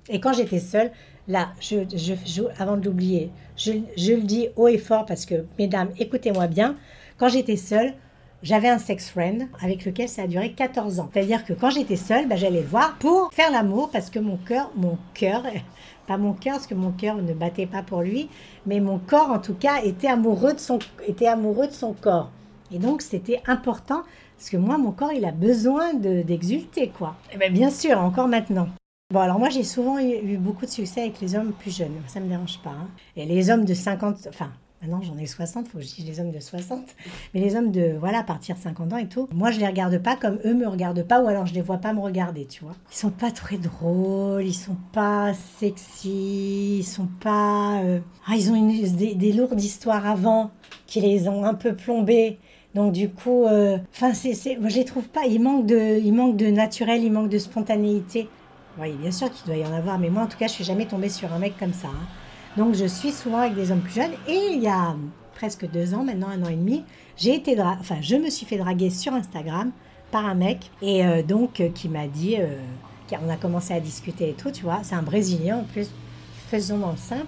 Et quand j'étais seule, là, je, je, avant de l'oublier, je, je le dis haut et fort parce que, mesdames, écoutez-moi bien, quand j'étais seule, j'avais un sex friend avec lequel ça a duré 14 ans. C'est-à-dire que quand j'étais seule, bah, j'allais le voir pour faire l'amour parce que mon cœur, mon cœur, pas mon cœur parce que mon cœur ne battait pas pour lui, mais mon corps en tout cas était amoureux de son, était amoureux de son corps. Et donc c'était important parce que moi, mon corps, il a besoin d'exulter, quoi. Et bien, bien sûr, encore maintenant. Bon, alors moi, j'ai souvent eu, beaucoup de succès avec les hommes plus jeunes. Ça me dérange pas. Hein. Et les hommes de 50, enfin, Maintenant, j'en ai 60, faut que je dise les hommes de 60. Mais les hommes de, voilà, partir de 50 ans et tout, moi, je les regarde pas comme eux me regardent pas, ou alors je les vois pas me regarder, tu vois. Ils sont pas très drôles, ils sont pas sexy, ils sont pas. Euh, ah, ils ont des, lourdes histoires avant qui les ont un peu plombés. Donc du coup, euh, enfin, moi je les trouve pas. Il manque de, il manque de naturel, il manque de spontanéité. Oui, bien sûr qu'il doit y en avoir, mais moi en tout cas, je suis jamais tombée sur un mec comme ça. Hein. Donc je suis souvent avec des hommes plus jeunes. Et il y a presque deux ans, maintenant un an et demi, j'ai été enfin je me suis fait draguer sur Instagram par un mec et euh, donc euh, qui m'a dit, euh, on a commencé à discuter et tout, tu vois, c'est un Brésilien en plus, faisons dans le simple.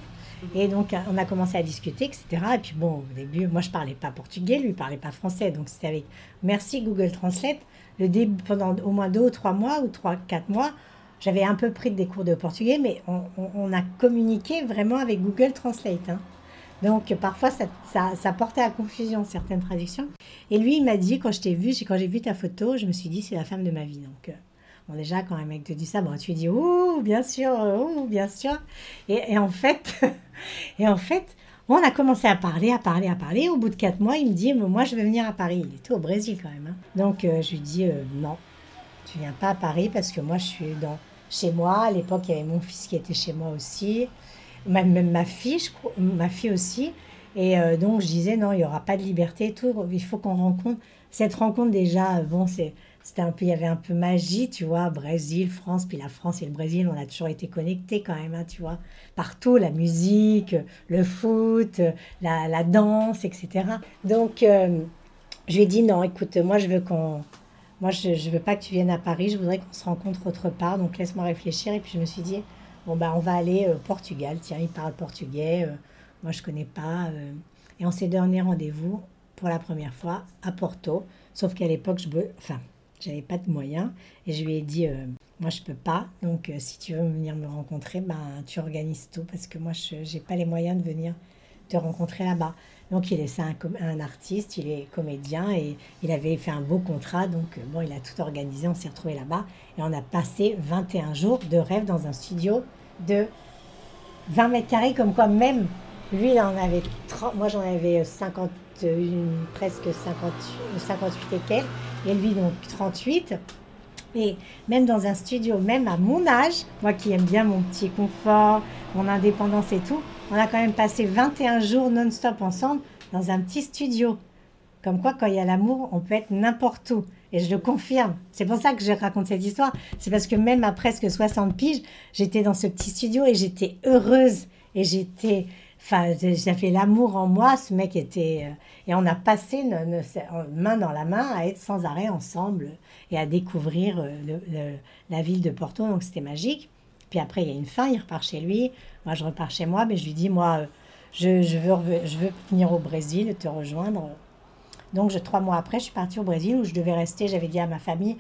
Et donc, on a commencé à discuter, etc. Et puis, bon, au début, moi, je parlais pas portugais, lui, il parlait pas français. Donc, c'était avec merci Google Translate. Le début, pendant au moins deux ou trois mois, ou trois, quatre mois, j'avais un peu pris des cours de portugais, mais on, a communiqué vraiment avec Google Translate. Hein. Donc parfois, ça, portait à confusion certaines traductions. Et lui, il m'a dit, quand je t'ai vu, quand j'ai vu ta photo, je me suis dit, c'est la femme de ma vie. Donc, euh, bon, déjà, quand un mec te dit ça, bon, tu dis, ouh, bien sûr, ouh, bien sûr. Et, en fait, et en fait, on a commencé à parler, à parler, à parler. Au bout de quatre mois, il me dit, moi, je veux venir à Paris. Il était au Brésil quand même. Hein. Donc, euh, je lui dis, euh, non, tu viens pas à Paris parce que moi, je suis dans chez moi. À l'époque, il y avait mon fils qui était chez moi aussi, même ma fille, je ma fille aussi. Et euh, donc, je disais, non, il n'y aura pas de liberté et tout. Il faut qu'on rencontre. Cette rencontre, déjà, bon. C'était un peu, il y avait un peu magie, tu vois, Brésil, France, puis la France et le Brésil, on a toujours été connectés quand même, hein, tu vois, partout, la musique, le foot, la, la danse, etc. Donc, euh, je lui ai dit, non, écoute, moi, je veux qu'on moi, je ne veux pas que tu viennes à Paris, je voudrais qu'on se rencontre autre part, donc laisse-moi réfléchir. Et puis je me suis dit, bon, bah, on va aller au Portugal. Tiens, il parle portugais, euh, moi je ne connais pas. Euh. et on s'est donné rendez-vous pour la première fois à Porto, sauf qu'à l'époque, je enfin, j'avais pas de moyens. Et je lui ai dit, euh, moi je peux pas, donc si tu veux venir me rencontrer, ben, tu organises tout, parce que moi je n'ai pas les moyens de venir te rencontrer là-bas. Donc il est un, artiste, il est comédien et il avait fait un beau contrat. Donc euh, bon, il a tout organisé, on s'est retrouvés là-bas et on a passé 21 jours de rêve dans un studio de 20 mètres carrés, comme quoi même lui, il en avait 30, moi j'en avais 51, presque 58 et quelques, et lui donc 38. Et même dans un studio, même à mon âge, moi qui aime bien mon petit confort, mon indépendance et tout, on a quand même passé 21 jours non-stop ensemble dans un petit studio. Comme quoi, quand il y a l'amour, on peut être n'importe où. Et je le confirme. C'est pour ça que je raconte cette histoire. C'est parce que même à presque 60 piges, j'étais dans ce petit studio et j'étais heureuse. Et j'étais. Enfin, j'avais l'amour en moi. Ce mec était. Euh, et on a passé main dans la main à être sans arrêt ensemble et à découvrir euh, la ville de Porto. Donc c'était magique. Puis après, il y a une fin, il repart chez lui. Moi, je repars chez moi, mais je lui dis, moi, euh, je, veux, je veux venir au Brésil, te rejoindre. Donc, trois mois après, je suis partie au Brésil où je devais rester. J'avais dit à ma famille,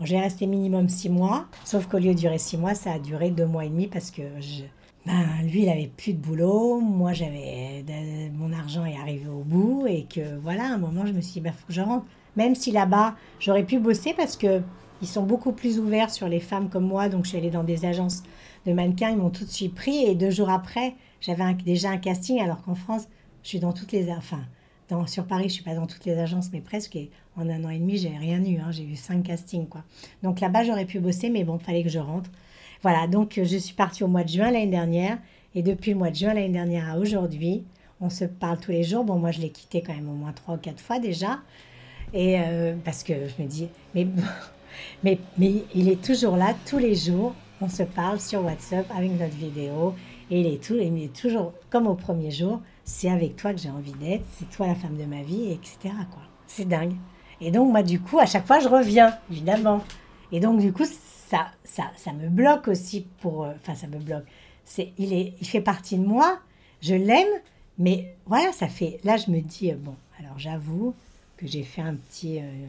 j'ai resté minimum six mois. Sauf qu'au lieu de durer six mois, ça a duré deux mois et demi parce que ben, lui, il avait plus de boulot. Moi, j'avais mon argent est arrivé au bout et que voilà, à un moment, je me suis dit, ben, faut que je rentre. Même si là-bas, j'aurais pu bosser parce que ils sont beaucoup plus ouverts sur les femmes comme moi. Donc, je suis allée dans des agences de mannequins. Ils m'ont tout de suite pris. Et deux jours après, j'avais déjà un casting, alors qu'en France, je suis dans toutes les... Enfin, dans, sur Paris, je suis pas dans toutes les agences, mais presque. Et en un an et demi, j'ai rien eu. Hein, j'ai eu cinq castings, quoi. Donc là-bas, j'aurais pu bosser, mais bon, fallait que je rentre. Voilà, donc je suis partie au mois de juin l'année dernière. Et depuis le mois de juin l'année dernière à aujourd'hui, on se parle tous les jours. Bon, moi, je l'ai quitté quand même au moins trois ou quatre fois déjà. Et euh, parce que je me dis, mais, mais, mais il est toujours là tous les jours. On se parle sur WhatsApp avec notre vidéo. Et il est, tout, il est toujours comme au premier jour. C'est avec toi que j'ai envie d'être. C'est toi la femme de ma vie, etc. Quoi. C'est dingue. Et donc, moi, du coup, à chaque fois, je reviens, évidemment. Et donc, du coup, ça, ça, ça me bloque aussi pour. Euh, enfin, ça me bloque. C'est, il, est, il fait partie de moi. Je l'aime. Mais voilà, ça fait. Là, je me dis, euh, bon, alors j'avoue que j'ai fait un petit. Euh,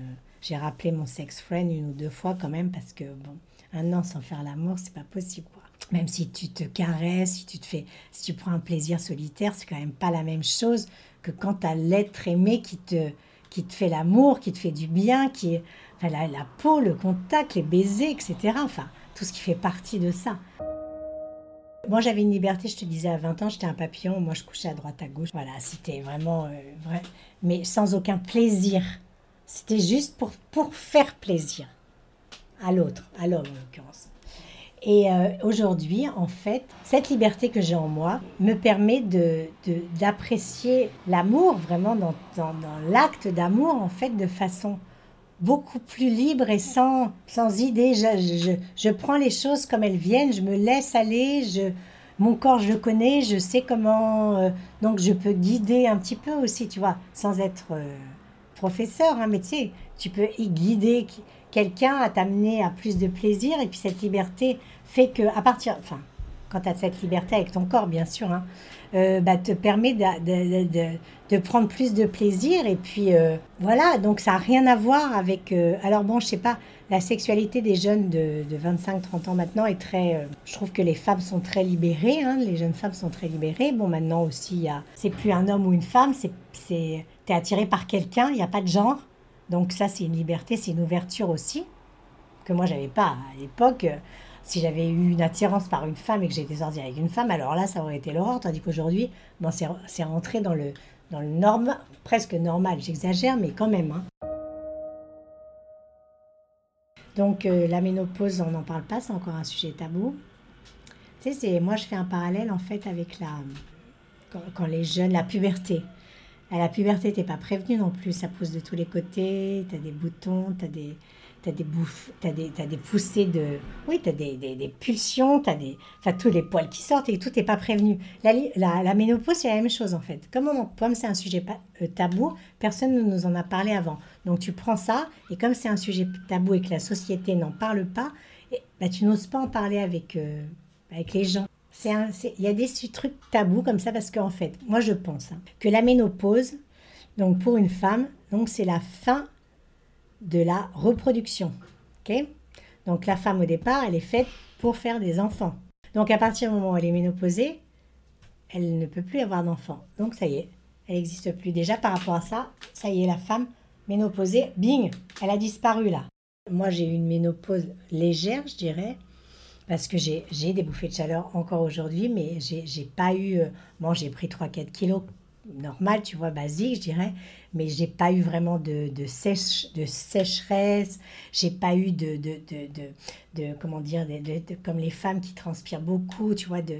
j'ai rappelé mon sex friend une ou deux fois quand même parce que, bon, un an sans faire l'amour, c'est pas possible, quoi. Même si tu te caresses, si tu te fais. Si tu prends un plaisir solitaire, c'est quand même pas la même chose que quand tu as l'être aimé qui te, qui te fait l'amour, qui te fait du bien, qui. Enfin, la, la peau, le contact, les baisers, etc. Enfin, tout ce qui fait partie de ça. Moi, j'avais une liberté, je te disais, à 20 ans, j'étais un papillon, moi, je couchais à droite, à gauche. Voilà, c'était vraiment euh, vrai, mais sans aucun plaisir. C'était juste pour, pour faire plaisir à l'autre, à l'homme en l'occurrence. Et euh, aujourd'hui, en fait, cette liberté que j'ai en moi me permet de, d'apprécier l'amour, vraiment dans, dans, l'acte d'amour, en fait, de façon beaucoup plus libre et sans, sans idée. Je, je, prends les choses comme elles viennent, je me laisse aller, je, mon corps, je le connais, je sais comment... Euh, donc je peux guider un petit peu aussi, tu vois, sans être euh, professeur, hein, mais tu sais, tu peux y guider quelqu'un à t'amener à plus de plaisir, et puis cette liberté fait que, à partir... Enfin, quand tu as cette liberté avec ton corps, bien sûr, hein, euh, bah, te permet de, de, prendre plus de plaisir. Et puis euh, voilà, donc ça n'a rien à voir avec... Euh, alors bon, je sais pas, la sexualité des jeunes de, de 25-30 ans maintenant est très... je trouve que les femmes sont très libérées, hein, les jeunes femmes sont très libérées. Bon, maintenant aussi, c'est plus un homme ou une femme, c'est tu es attiré par quelqu'un, il n'y a pas de genre. Donc ça, c'est une liberté, c'est une ouverture aussi, que moi, j'avais pas à l'époque si j'avais eu une attirance par une femme et que j'étais sortie avec une femme, alors là, ça aurait été l'horreur. Tandis qu'aujourd'hui, bon, c'est rentré dans le, dans le norme, presque normal. J'exagère, mais quand même. Hein. Donc, euh, la ménopause, on n'en parle pas, c'est encore un sujet tabou. Tu sais, moi, je fais un parallèle, en fait, avec la... Quand, quand les jeunes, la puberté. À la puberté, t'es pas prévenu non plus, ça pousse de tous les côtés, tu as des boutons, tu as des tu as des bouffes, tu as des, des poussées de... Oui, tu as des, des, des pulsions, tu as des... Enfin, tous les poils qui sortent et tout n'est pas prévenu. La, la, la ménopause, c'est la même chose en fait. Comme, on, comme c'est un sujet pas, euh, tabou, personne ne nous en a parlé avant. Donc tu prends ça, et comme c'est un sujet tabou et que la société n'en parle pas, bah, tu n'oses pas en parler avec, euh, avec les gens. Il y a des trucs tabous comme ça parce qu'en fait, moi je pense hein, que la ménopause, donc pour une femme, donc c'est la fin de la reproduction. ok? Donc la femme au départ, elle est faite pour faire des enfants. Donc à partir du moment où elle est ménopausée, elle ne peut plus avoir d'enfants. Donc ça y est, elle n'existe plus. Déjà par rapport à ça, ça y est, la femme ménopausée, bing, elle a disparu là. Moi j'ai eu une ménopause légère, je dirais, parce que j'ai des bouffées de chaleur encore aujourd'hui, mais j'ai pas eu... Euh, bon, j'ai pris 3-4 kilos normal, tu vois, basique, je dirais, mais j'ai pas eu vraiment de, de, sèche, de sécheresse, j'ai pas eu de, de, de, comment dire, de, comme les femmes qui transpirent beaucoup, tu vois, de,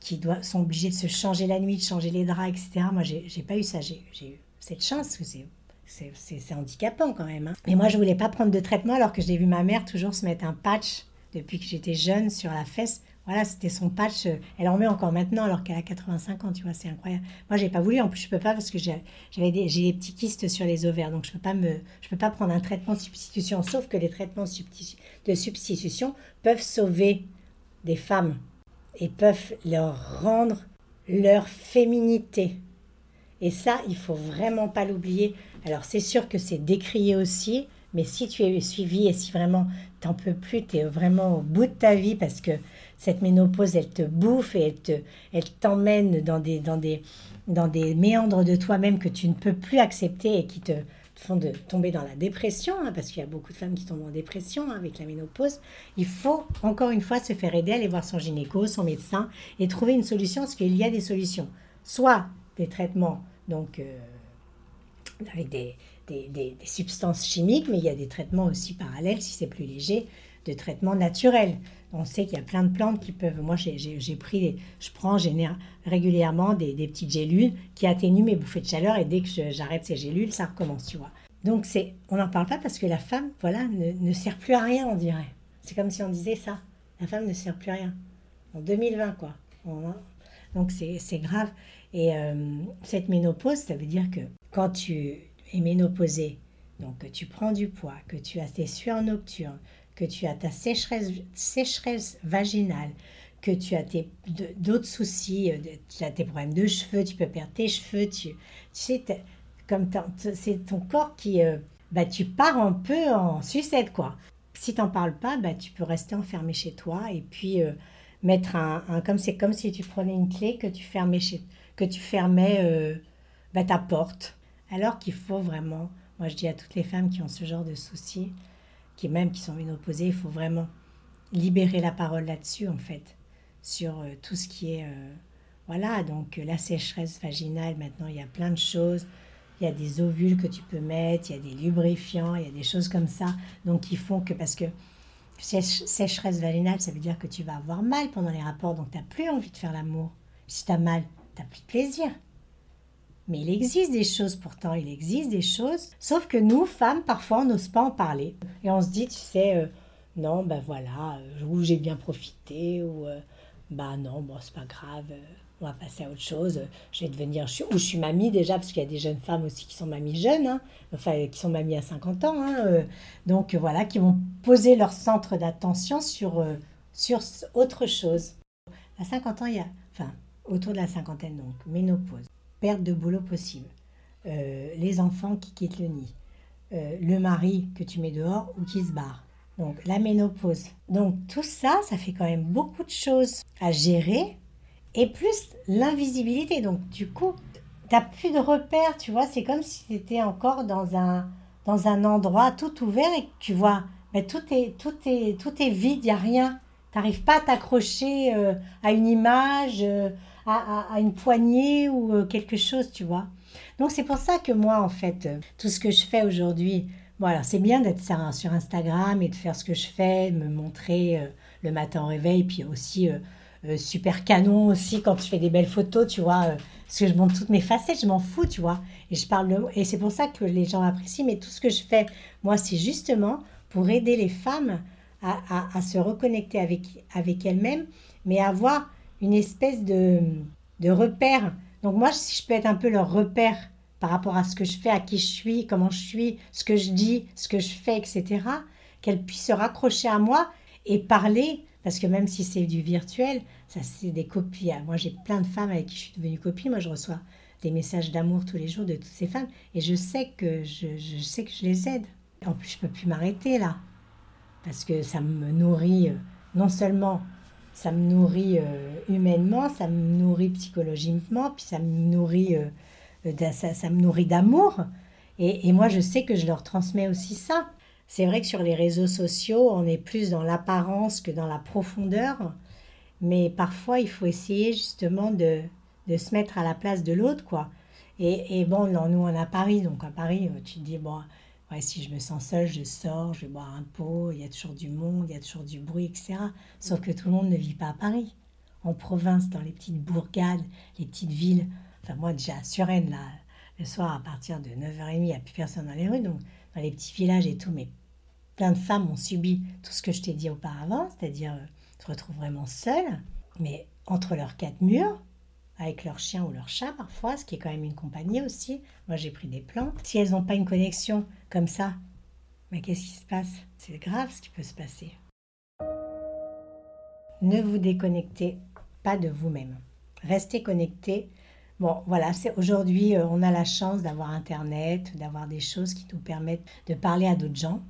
qui doivent, sont obligées de se changer la nuit, de changer les draps, etc. Moi, j'ai pas eu ça, j'ai eu cette chance, c'est c'est handicapant quand même. Hein. Mais moi, je voulais pas prendre de traitement alors que j'ai vu ma mère toujours se mettre un patch depuis que j'étais jeune sur la fesse voilà, c'était son patch. Elle en met encore maintenant alors qu'elle a 85 ans, tu vois, c'est incroyable. Moi, j'ai pas voulu, en plus, je peux pas parce que j'avais des, j'ai des petits kystes sur les ovaires, donc je peux pas me, je peux pas prendre un traitement de substitution, sauf que les traitements de substitution peuvent sauver des femmes et peuvent leur rendre leur féminité. Et ça, il faut vraiment pas l'oublier. Alors, c'est sûr que c'est décrié aussi, mais si tu es suivi et si vraiment t'en peux plus, tu es vraiment au bout de ta vie parce que cette ménopause, elle te bouffe et elle, te, elle t'emmène dans des, dans, des, dans des méandres de toi-même que tu ne peux plus accepter et qui te, font tomber dans la dépression, hein, parce qu'il y a beaucoup de femmes qui tombent en dépression hein, avec la ménopause, il faut encore une fois se faire aider, aller voir son gynéco, son médecin, et trouver une solution, parce qu'il y a des solutions. Soit des traitements, donc euh, avec des, des, substances chimiques, mais il y a des traitements aussi parallèles, si c'est plus léger, de traitements naturels. On sait qu'il y a plein de plantes qui peuvent. Moi, j'ai pris, je prends régulièrement des, petites gélules qui atténuent mes bouffées de chaleur et dès que j'arrête ces gélules, ça recommence, tu vois. Donc, on n'en parle pas parce que la femme, voilà, ne, ne sert plus à rien, on dirait. C'est comme si on disait ça. La femme ne sert plus à rien. En 2020, quoi. donc, c'est grave. Et euh, cette ménopause, ça veut dire que quand tu es ménopausée, donc que tu prends du poids, que tu as tes sueurs nocturnes, que tu as ta sécheresse, sécheresse vaginale, que tu as d'autres soucis, euh, tu as tes problèmes de cheveux, tu peux perdre tes cheveux, tu, sais, comme c'est ton corps qui, euh, bah, tu pars un peu en sucette, quoi. Si t'en parles pas, bah, tu peux rester enfermé chez toi et puis mettre un, comme c'est comme si tu prenais une clé que tu fermais chez, que tu fermais euh, bah, ta porte. Alors qu'il faut vraiment, moi je dis à toutes les femmes qui ont ce genre de soucis, qui même qui sont opposées, il faut vraiment libérer la parole là-dessus en fait, sur euh, tout ce qui est, euh, voilà, donc la sécheresse vaginale, maintenant il y a plein de choses, il y a des ovules que tu peux mettre, il y a des lubrifiants, il y a des choses comme ça, donc qui font que, parce que sécheresse vaginale, ça veut dire que tu vas avoir mal pendant les rapports, donc tu n'as plus envie de faire l'amour. Si tu as mal, t'as plus de plaisir. Mais il existe des choses pourtant, il existe des choses. Sauf que nous, femmes, parfois, on n'ose pas en parler. Et on se dit, tu sais, euh, non, ben voilà, euh, ou j'ai bien profité, ou euh, bah non, bon, c'est pas grave, on va passer à autre chose. Je vais devenir, ou je suis mamie déjà, parce qu'il y a des jeunes femmes aussi qui sont mamies jeunes, hein, enfin, qui sont mamies à 50 ans. Hein, donc voilà, qui vont poser leur centre d'attention sur, sur autre chose. À 50 ans, il y a, enfin, autour de la cinquantaine donc, ménopause, perte de boulot possible, euh, les enfants qui quittent le nid, euh, le mari que tu mets dehors ou qui se barre. Donc la ménopause. Donc tout ça, ça fait quand même beaucoup de choses à gérer et plus l'invisibilité. Donc du coup, tu n'as plus de repères, tu vois, c'est comme si tu étais encore dans un, dans un endroit tout ouvert et que tu vois, mais tout, est, tout, est, tout est vide, il n'y a rien. Tu n'arrives pas à t'accrocher euh, à une image, à, une poignée ou euh, quelque chose, tu vois. Donc c'est pour ça que moi, en fait, euh, tout ce que je fais aujourd'hui, voilà, c'est bien d'être sur Instagram et de faire ce que je fais, me montrer euh, le matin au réveil, puis aussi super canon aussi quand je fais des belles photos, tu vois, parce que je montre toutes mes facettes, je m'en fous, tu vois, et je parle et c'est pour ça que les gens apprécient. Mais tout ce que je fais, moi, c'est justement pour aider les femmes à, se reconnecter avec avec elles-mêmes, mais à avoir une espèce de, de repère. Donc moi, si je peux être un peu leur repère par rapport à ce que je fais, à qui je suis, comment je suis, ce que je dis, ce que je fais, etc., qu'elles puissent se raccrocher à moi et parler, parce que même si c'est du virtuel, ça c'est des copies. Moi, j'ai plein de femmes avec qui je suis devenue copine. Moi, je reçois des messages d'amour tous les jours de toutes ces femmes et je sais que je, je sais que je les aide. En plus, je peux plus m'arrêter là parce que ça me nourrit euh, non seulement ça me nourrit euh, humainement, ça me nourrit psychologiquement, puis ça me nourrit, euh, ça, me nourrit d'amour. Et, moi, je sais que je leur transmets aussi ça. C'est vrai que sur les réseaux sociaux, on est plus dans l'apparence que dans la profondeur. Mais parfois, il faut essayer justement de, de se mettre à la place de l'autre, quoi. Et, et bon, nous, on est à Paris. Donc, à Paris, euh, tu te dis, bon, Ouais, si je me sens seule, je sors, je vais boire un pot, il y a toujours du monde, il y a toujours du bruit, etc. Sauf que tout le monde ne vit pas à Paris. En province, dans les petites bourgades, les petites villes. Enfin, moi, déjà à Suresnes, là, le soir, à partir de 9h30, il n'y a plus personne dans les rues. Donc, dans les petits villages et tout, mais plein de femmes ont subi tout ce que je t'ai dit auparavant, c'est-à-dire euh, se retrouvent vraiment seules, mais entre leurs quatre murs, avec leur chien ou leur chat parfois, ce qui est quand même une compagnie aussi. Moi, j'ai pris des plans. Si elles n'ont pas une connexion comme ça, mais qu'est-ce qui se passe? C'est grave ce qui peut se passer. Ne vous déconnectez pas de vous-même. Restez connectés. Bon, voilà, c'est aujourd'hui, euh, on a la chance d'avoir Internet, d'avoir des choses qui nous permettent de parler à d'autres gens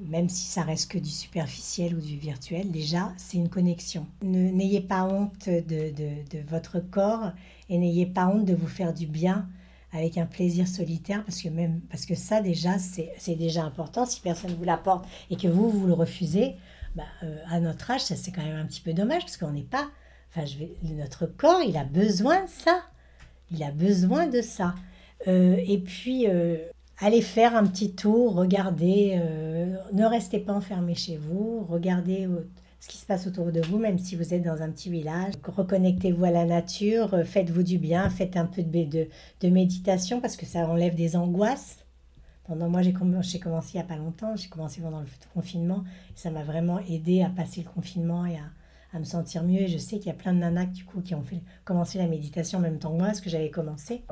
même si ça reste que du superficiel ou du virtuel, déjà, c'est une connexion. N'ayez pas honte de, de, votre corps et n'ayez pas honte de vous faire du bien avec un plaisir solitaire, parce que même parce que ça déjà c'est déjà important. Si personne vous l'apporte et que vous vous le refusez, bah, euh, à notre âge, ça c'est quand même un petit peu dommage parce qu'on n'est pas. Enfin, notre corps, il a besoin de ça. Il a besoin de ça. Euh, et puis, euh, allez faire un petit tour, regardez. ne restez pas enfermé chez vous. Regardez ce qui se passe autour de vous, même si vous êtes dans un petit village. Reconnectez-vous à la nature, faites-vous du bien, faites un peu de, de, méditation parce que ça enlève des angoisses. Pendant moi, j'ai commencé il n'y a pas longtemps, j'ai commencé pendant le confinement. ça m'a vraiment aidé à passer le confinement et à, me sentir mieux. Et je sais qu'il y a plein de nanas qui ont fait, commencé la méditation en même temps que moi, ce que j'avais commencé.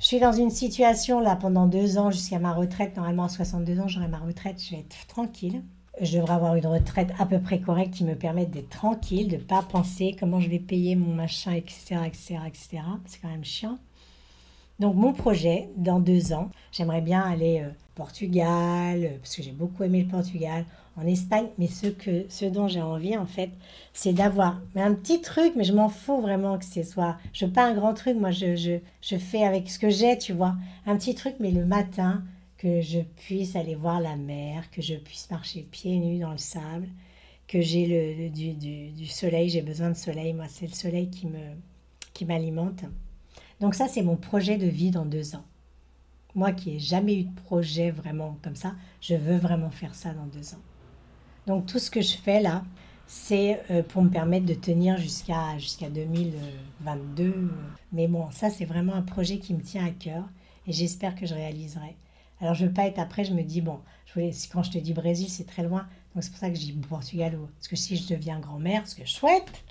Je suis dans une situation là pendant deux ans jusqu'à ma retraite. Normalement, à 62 ans, j'aurai ma retraite. Je vais être tranquille. Je devrais avoir une retraite à peu près correcte qui me permette d'être tranquille, de ne pas penser comment je vais payer mon machin, etc., etc., etc. C'est quand même chiant. Donc mon projet, dans deux ans, j'aimerais bien aller au euh, Portugal, euh, parce que j'ai beaucoup aimé le Portugal, en Espagne, mais ce, que, ce dont j'ai envie, en fait, c'est d'avoir un petit truc, mais je m'en fous vraiment que ce soit... Je veux pas un grand truc, moi, je, je, je fais avec ce que j'ai, tu vois. Un petit truc, mais le matin, que je puisse aller voir la mer, que je puisse marcher pieds nus dans le sable, que j'ai le, du, du, du soleil, j'ai besoin de soleil, moi, c'est le soleil qui me qui m'alimente. Donc ça, c'est mon projet de vie dans deux ans. Moi qui n'ai jamais eu de projet vraiment comme ça, je veux vraiment faire ça dans deux ans. Donc tout ce que je fais là, c'est euh, pour me permettre de tenir jusqu'à jusqu'à 2022. Mais bon, ça c'est vraiment un projet qui me tient à cœur et j'espère que je réaliserai. Alors je veux pas être après, je me dis bon, quand je te dis Brésil, c'est très loin, donc c'est pour ça que je dis Portugal parce que si je deviens grand-mère, ce que je souhaite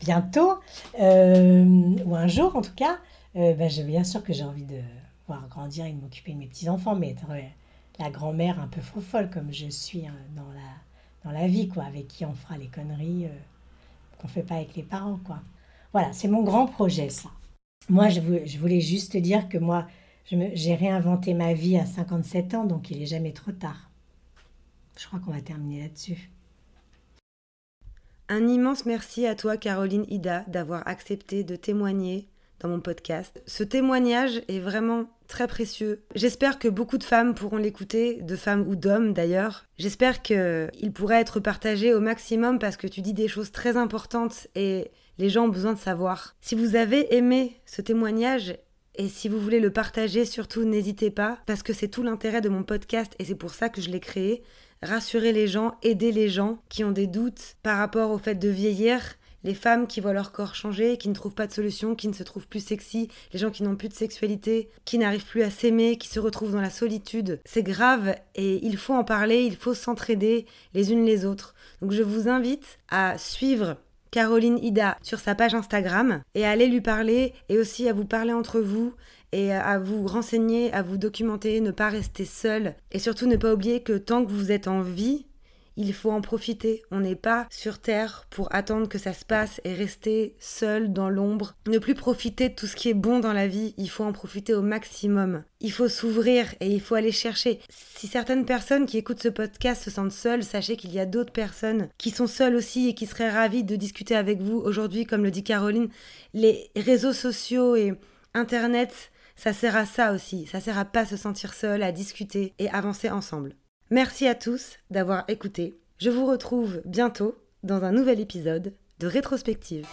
bientôt euh, ou un jour en tout cas, euh, ben, bien sûr que j'ai envie de voir grandir et de m'occuper de mes petits-enfants, mais être la grand-mère un peu folle comme je suis hein, dans, la, dans la vie, quoi, avec qui on fera les conneries euh, qu'on ne fait pas avec les parents. quoi. Voilà, c'est mon grand projet, ça. Moi, je, je voulais juste dire que moi, j'ai réinventé ma vie à 57 ans, donc il n'est jamais trop tard. Je crois qu'on va terminer là-dessus. Un immense merci à toi, Caroline Ida, d'avoir accepté de témoigner dans mon podcast. Ce témoignage est vraiment très précieux. J'espère que beaucoup de femmes pourront l'écouter, de femmes ou d'hommes d'ailleurs. J'espère qu'il pourrait être partagé au maximum parce que tu dis des choses très importantes et les gens ont besoin de savoir. Si vous avez aimé ce témoignage et si vous voulez le partager, surtout n'hésitez pas parce que c'est tout l'intérêt de mon podcast et c'est pour ça que je l'ai créé. Rassurer les gens, aider les gens qui ont des doutes par rapport au fait de vieillir les femmes qui voient leur corps changer, qui ne trouvent pas de solution, qui ne se trouvent plus sexy, les gens qui n'ont plus de sexualité, qui n'arrivent plus à s'aimer, qui se retrouvent dans la solitude. C'est grave et il faut en parler, il faut s'entraider les unes les autres. Donc je vous invite à suivre Caroline Ida sur sa page Instagram et à aller lui parler et aussi à vous parler entre vous et à vous renseigner, à vous documenter, ne pas rester seul et surtout ne pas oublier que tant que vous êtes en vie, il faut en profiter. On n'est pas sur Terre pour attendre que ça se passe et rester seul dans l'ombre. Ne plus profiter de tout ce qui est bon dans la vie, il faut en profiter au maximum. Il faut s'ouvrir et il faut aller chercher. Si certaines personnes qui écoutent ce podcast se sentent seules, sachez qu'il y a d'autres personnes qui sont seules aussi et qui seraient ravies de discuter avec vous aujourd'hui, comme le dit Caroline. Les réseaux sociaux et Internet, ça sert à ça aussi. Ça sert à pas se sentir seul, à discuter et avancer ensemble. Merci à tous d'avoir écouté. Je vous retrouve bientôt dans un nouvel épisode de Rétrospective.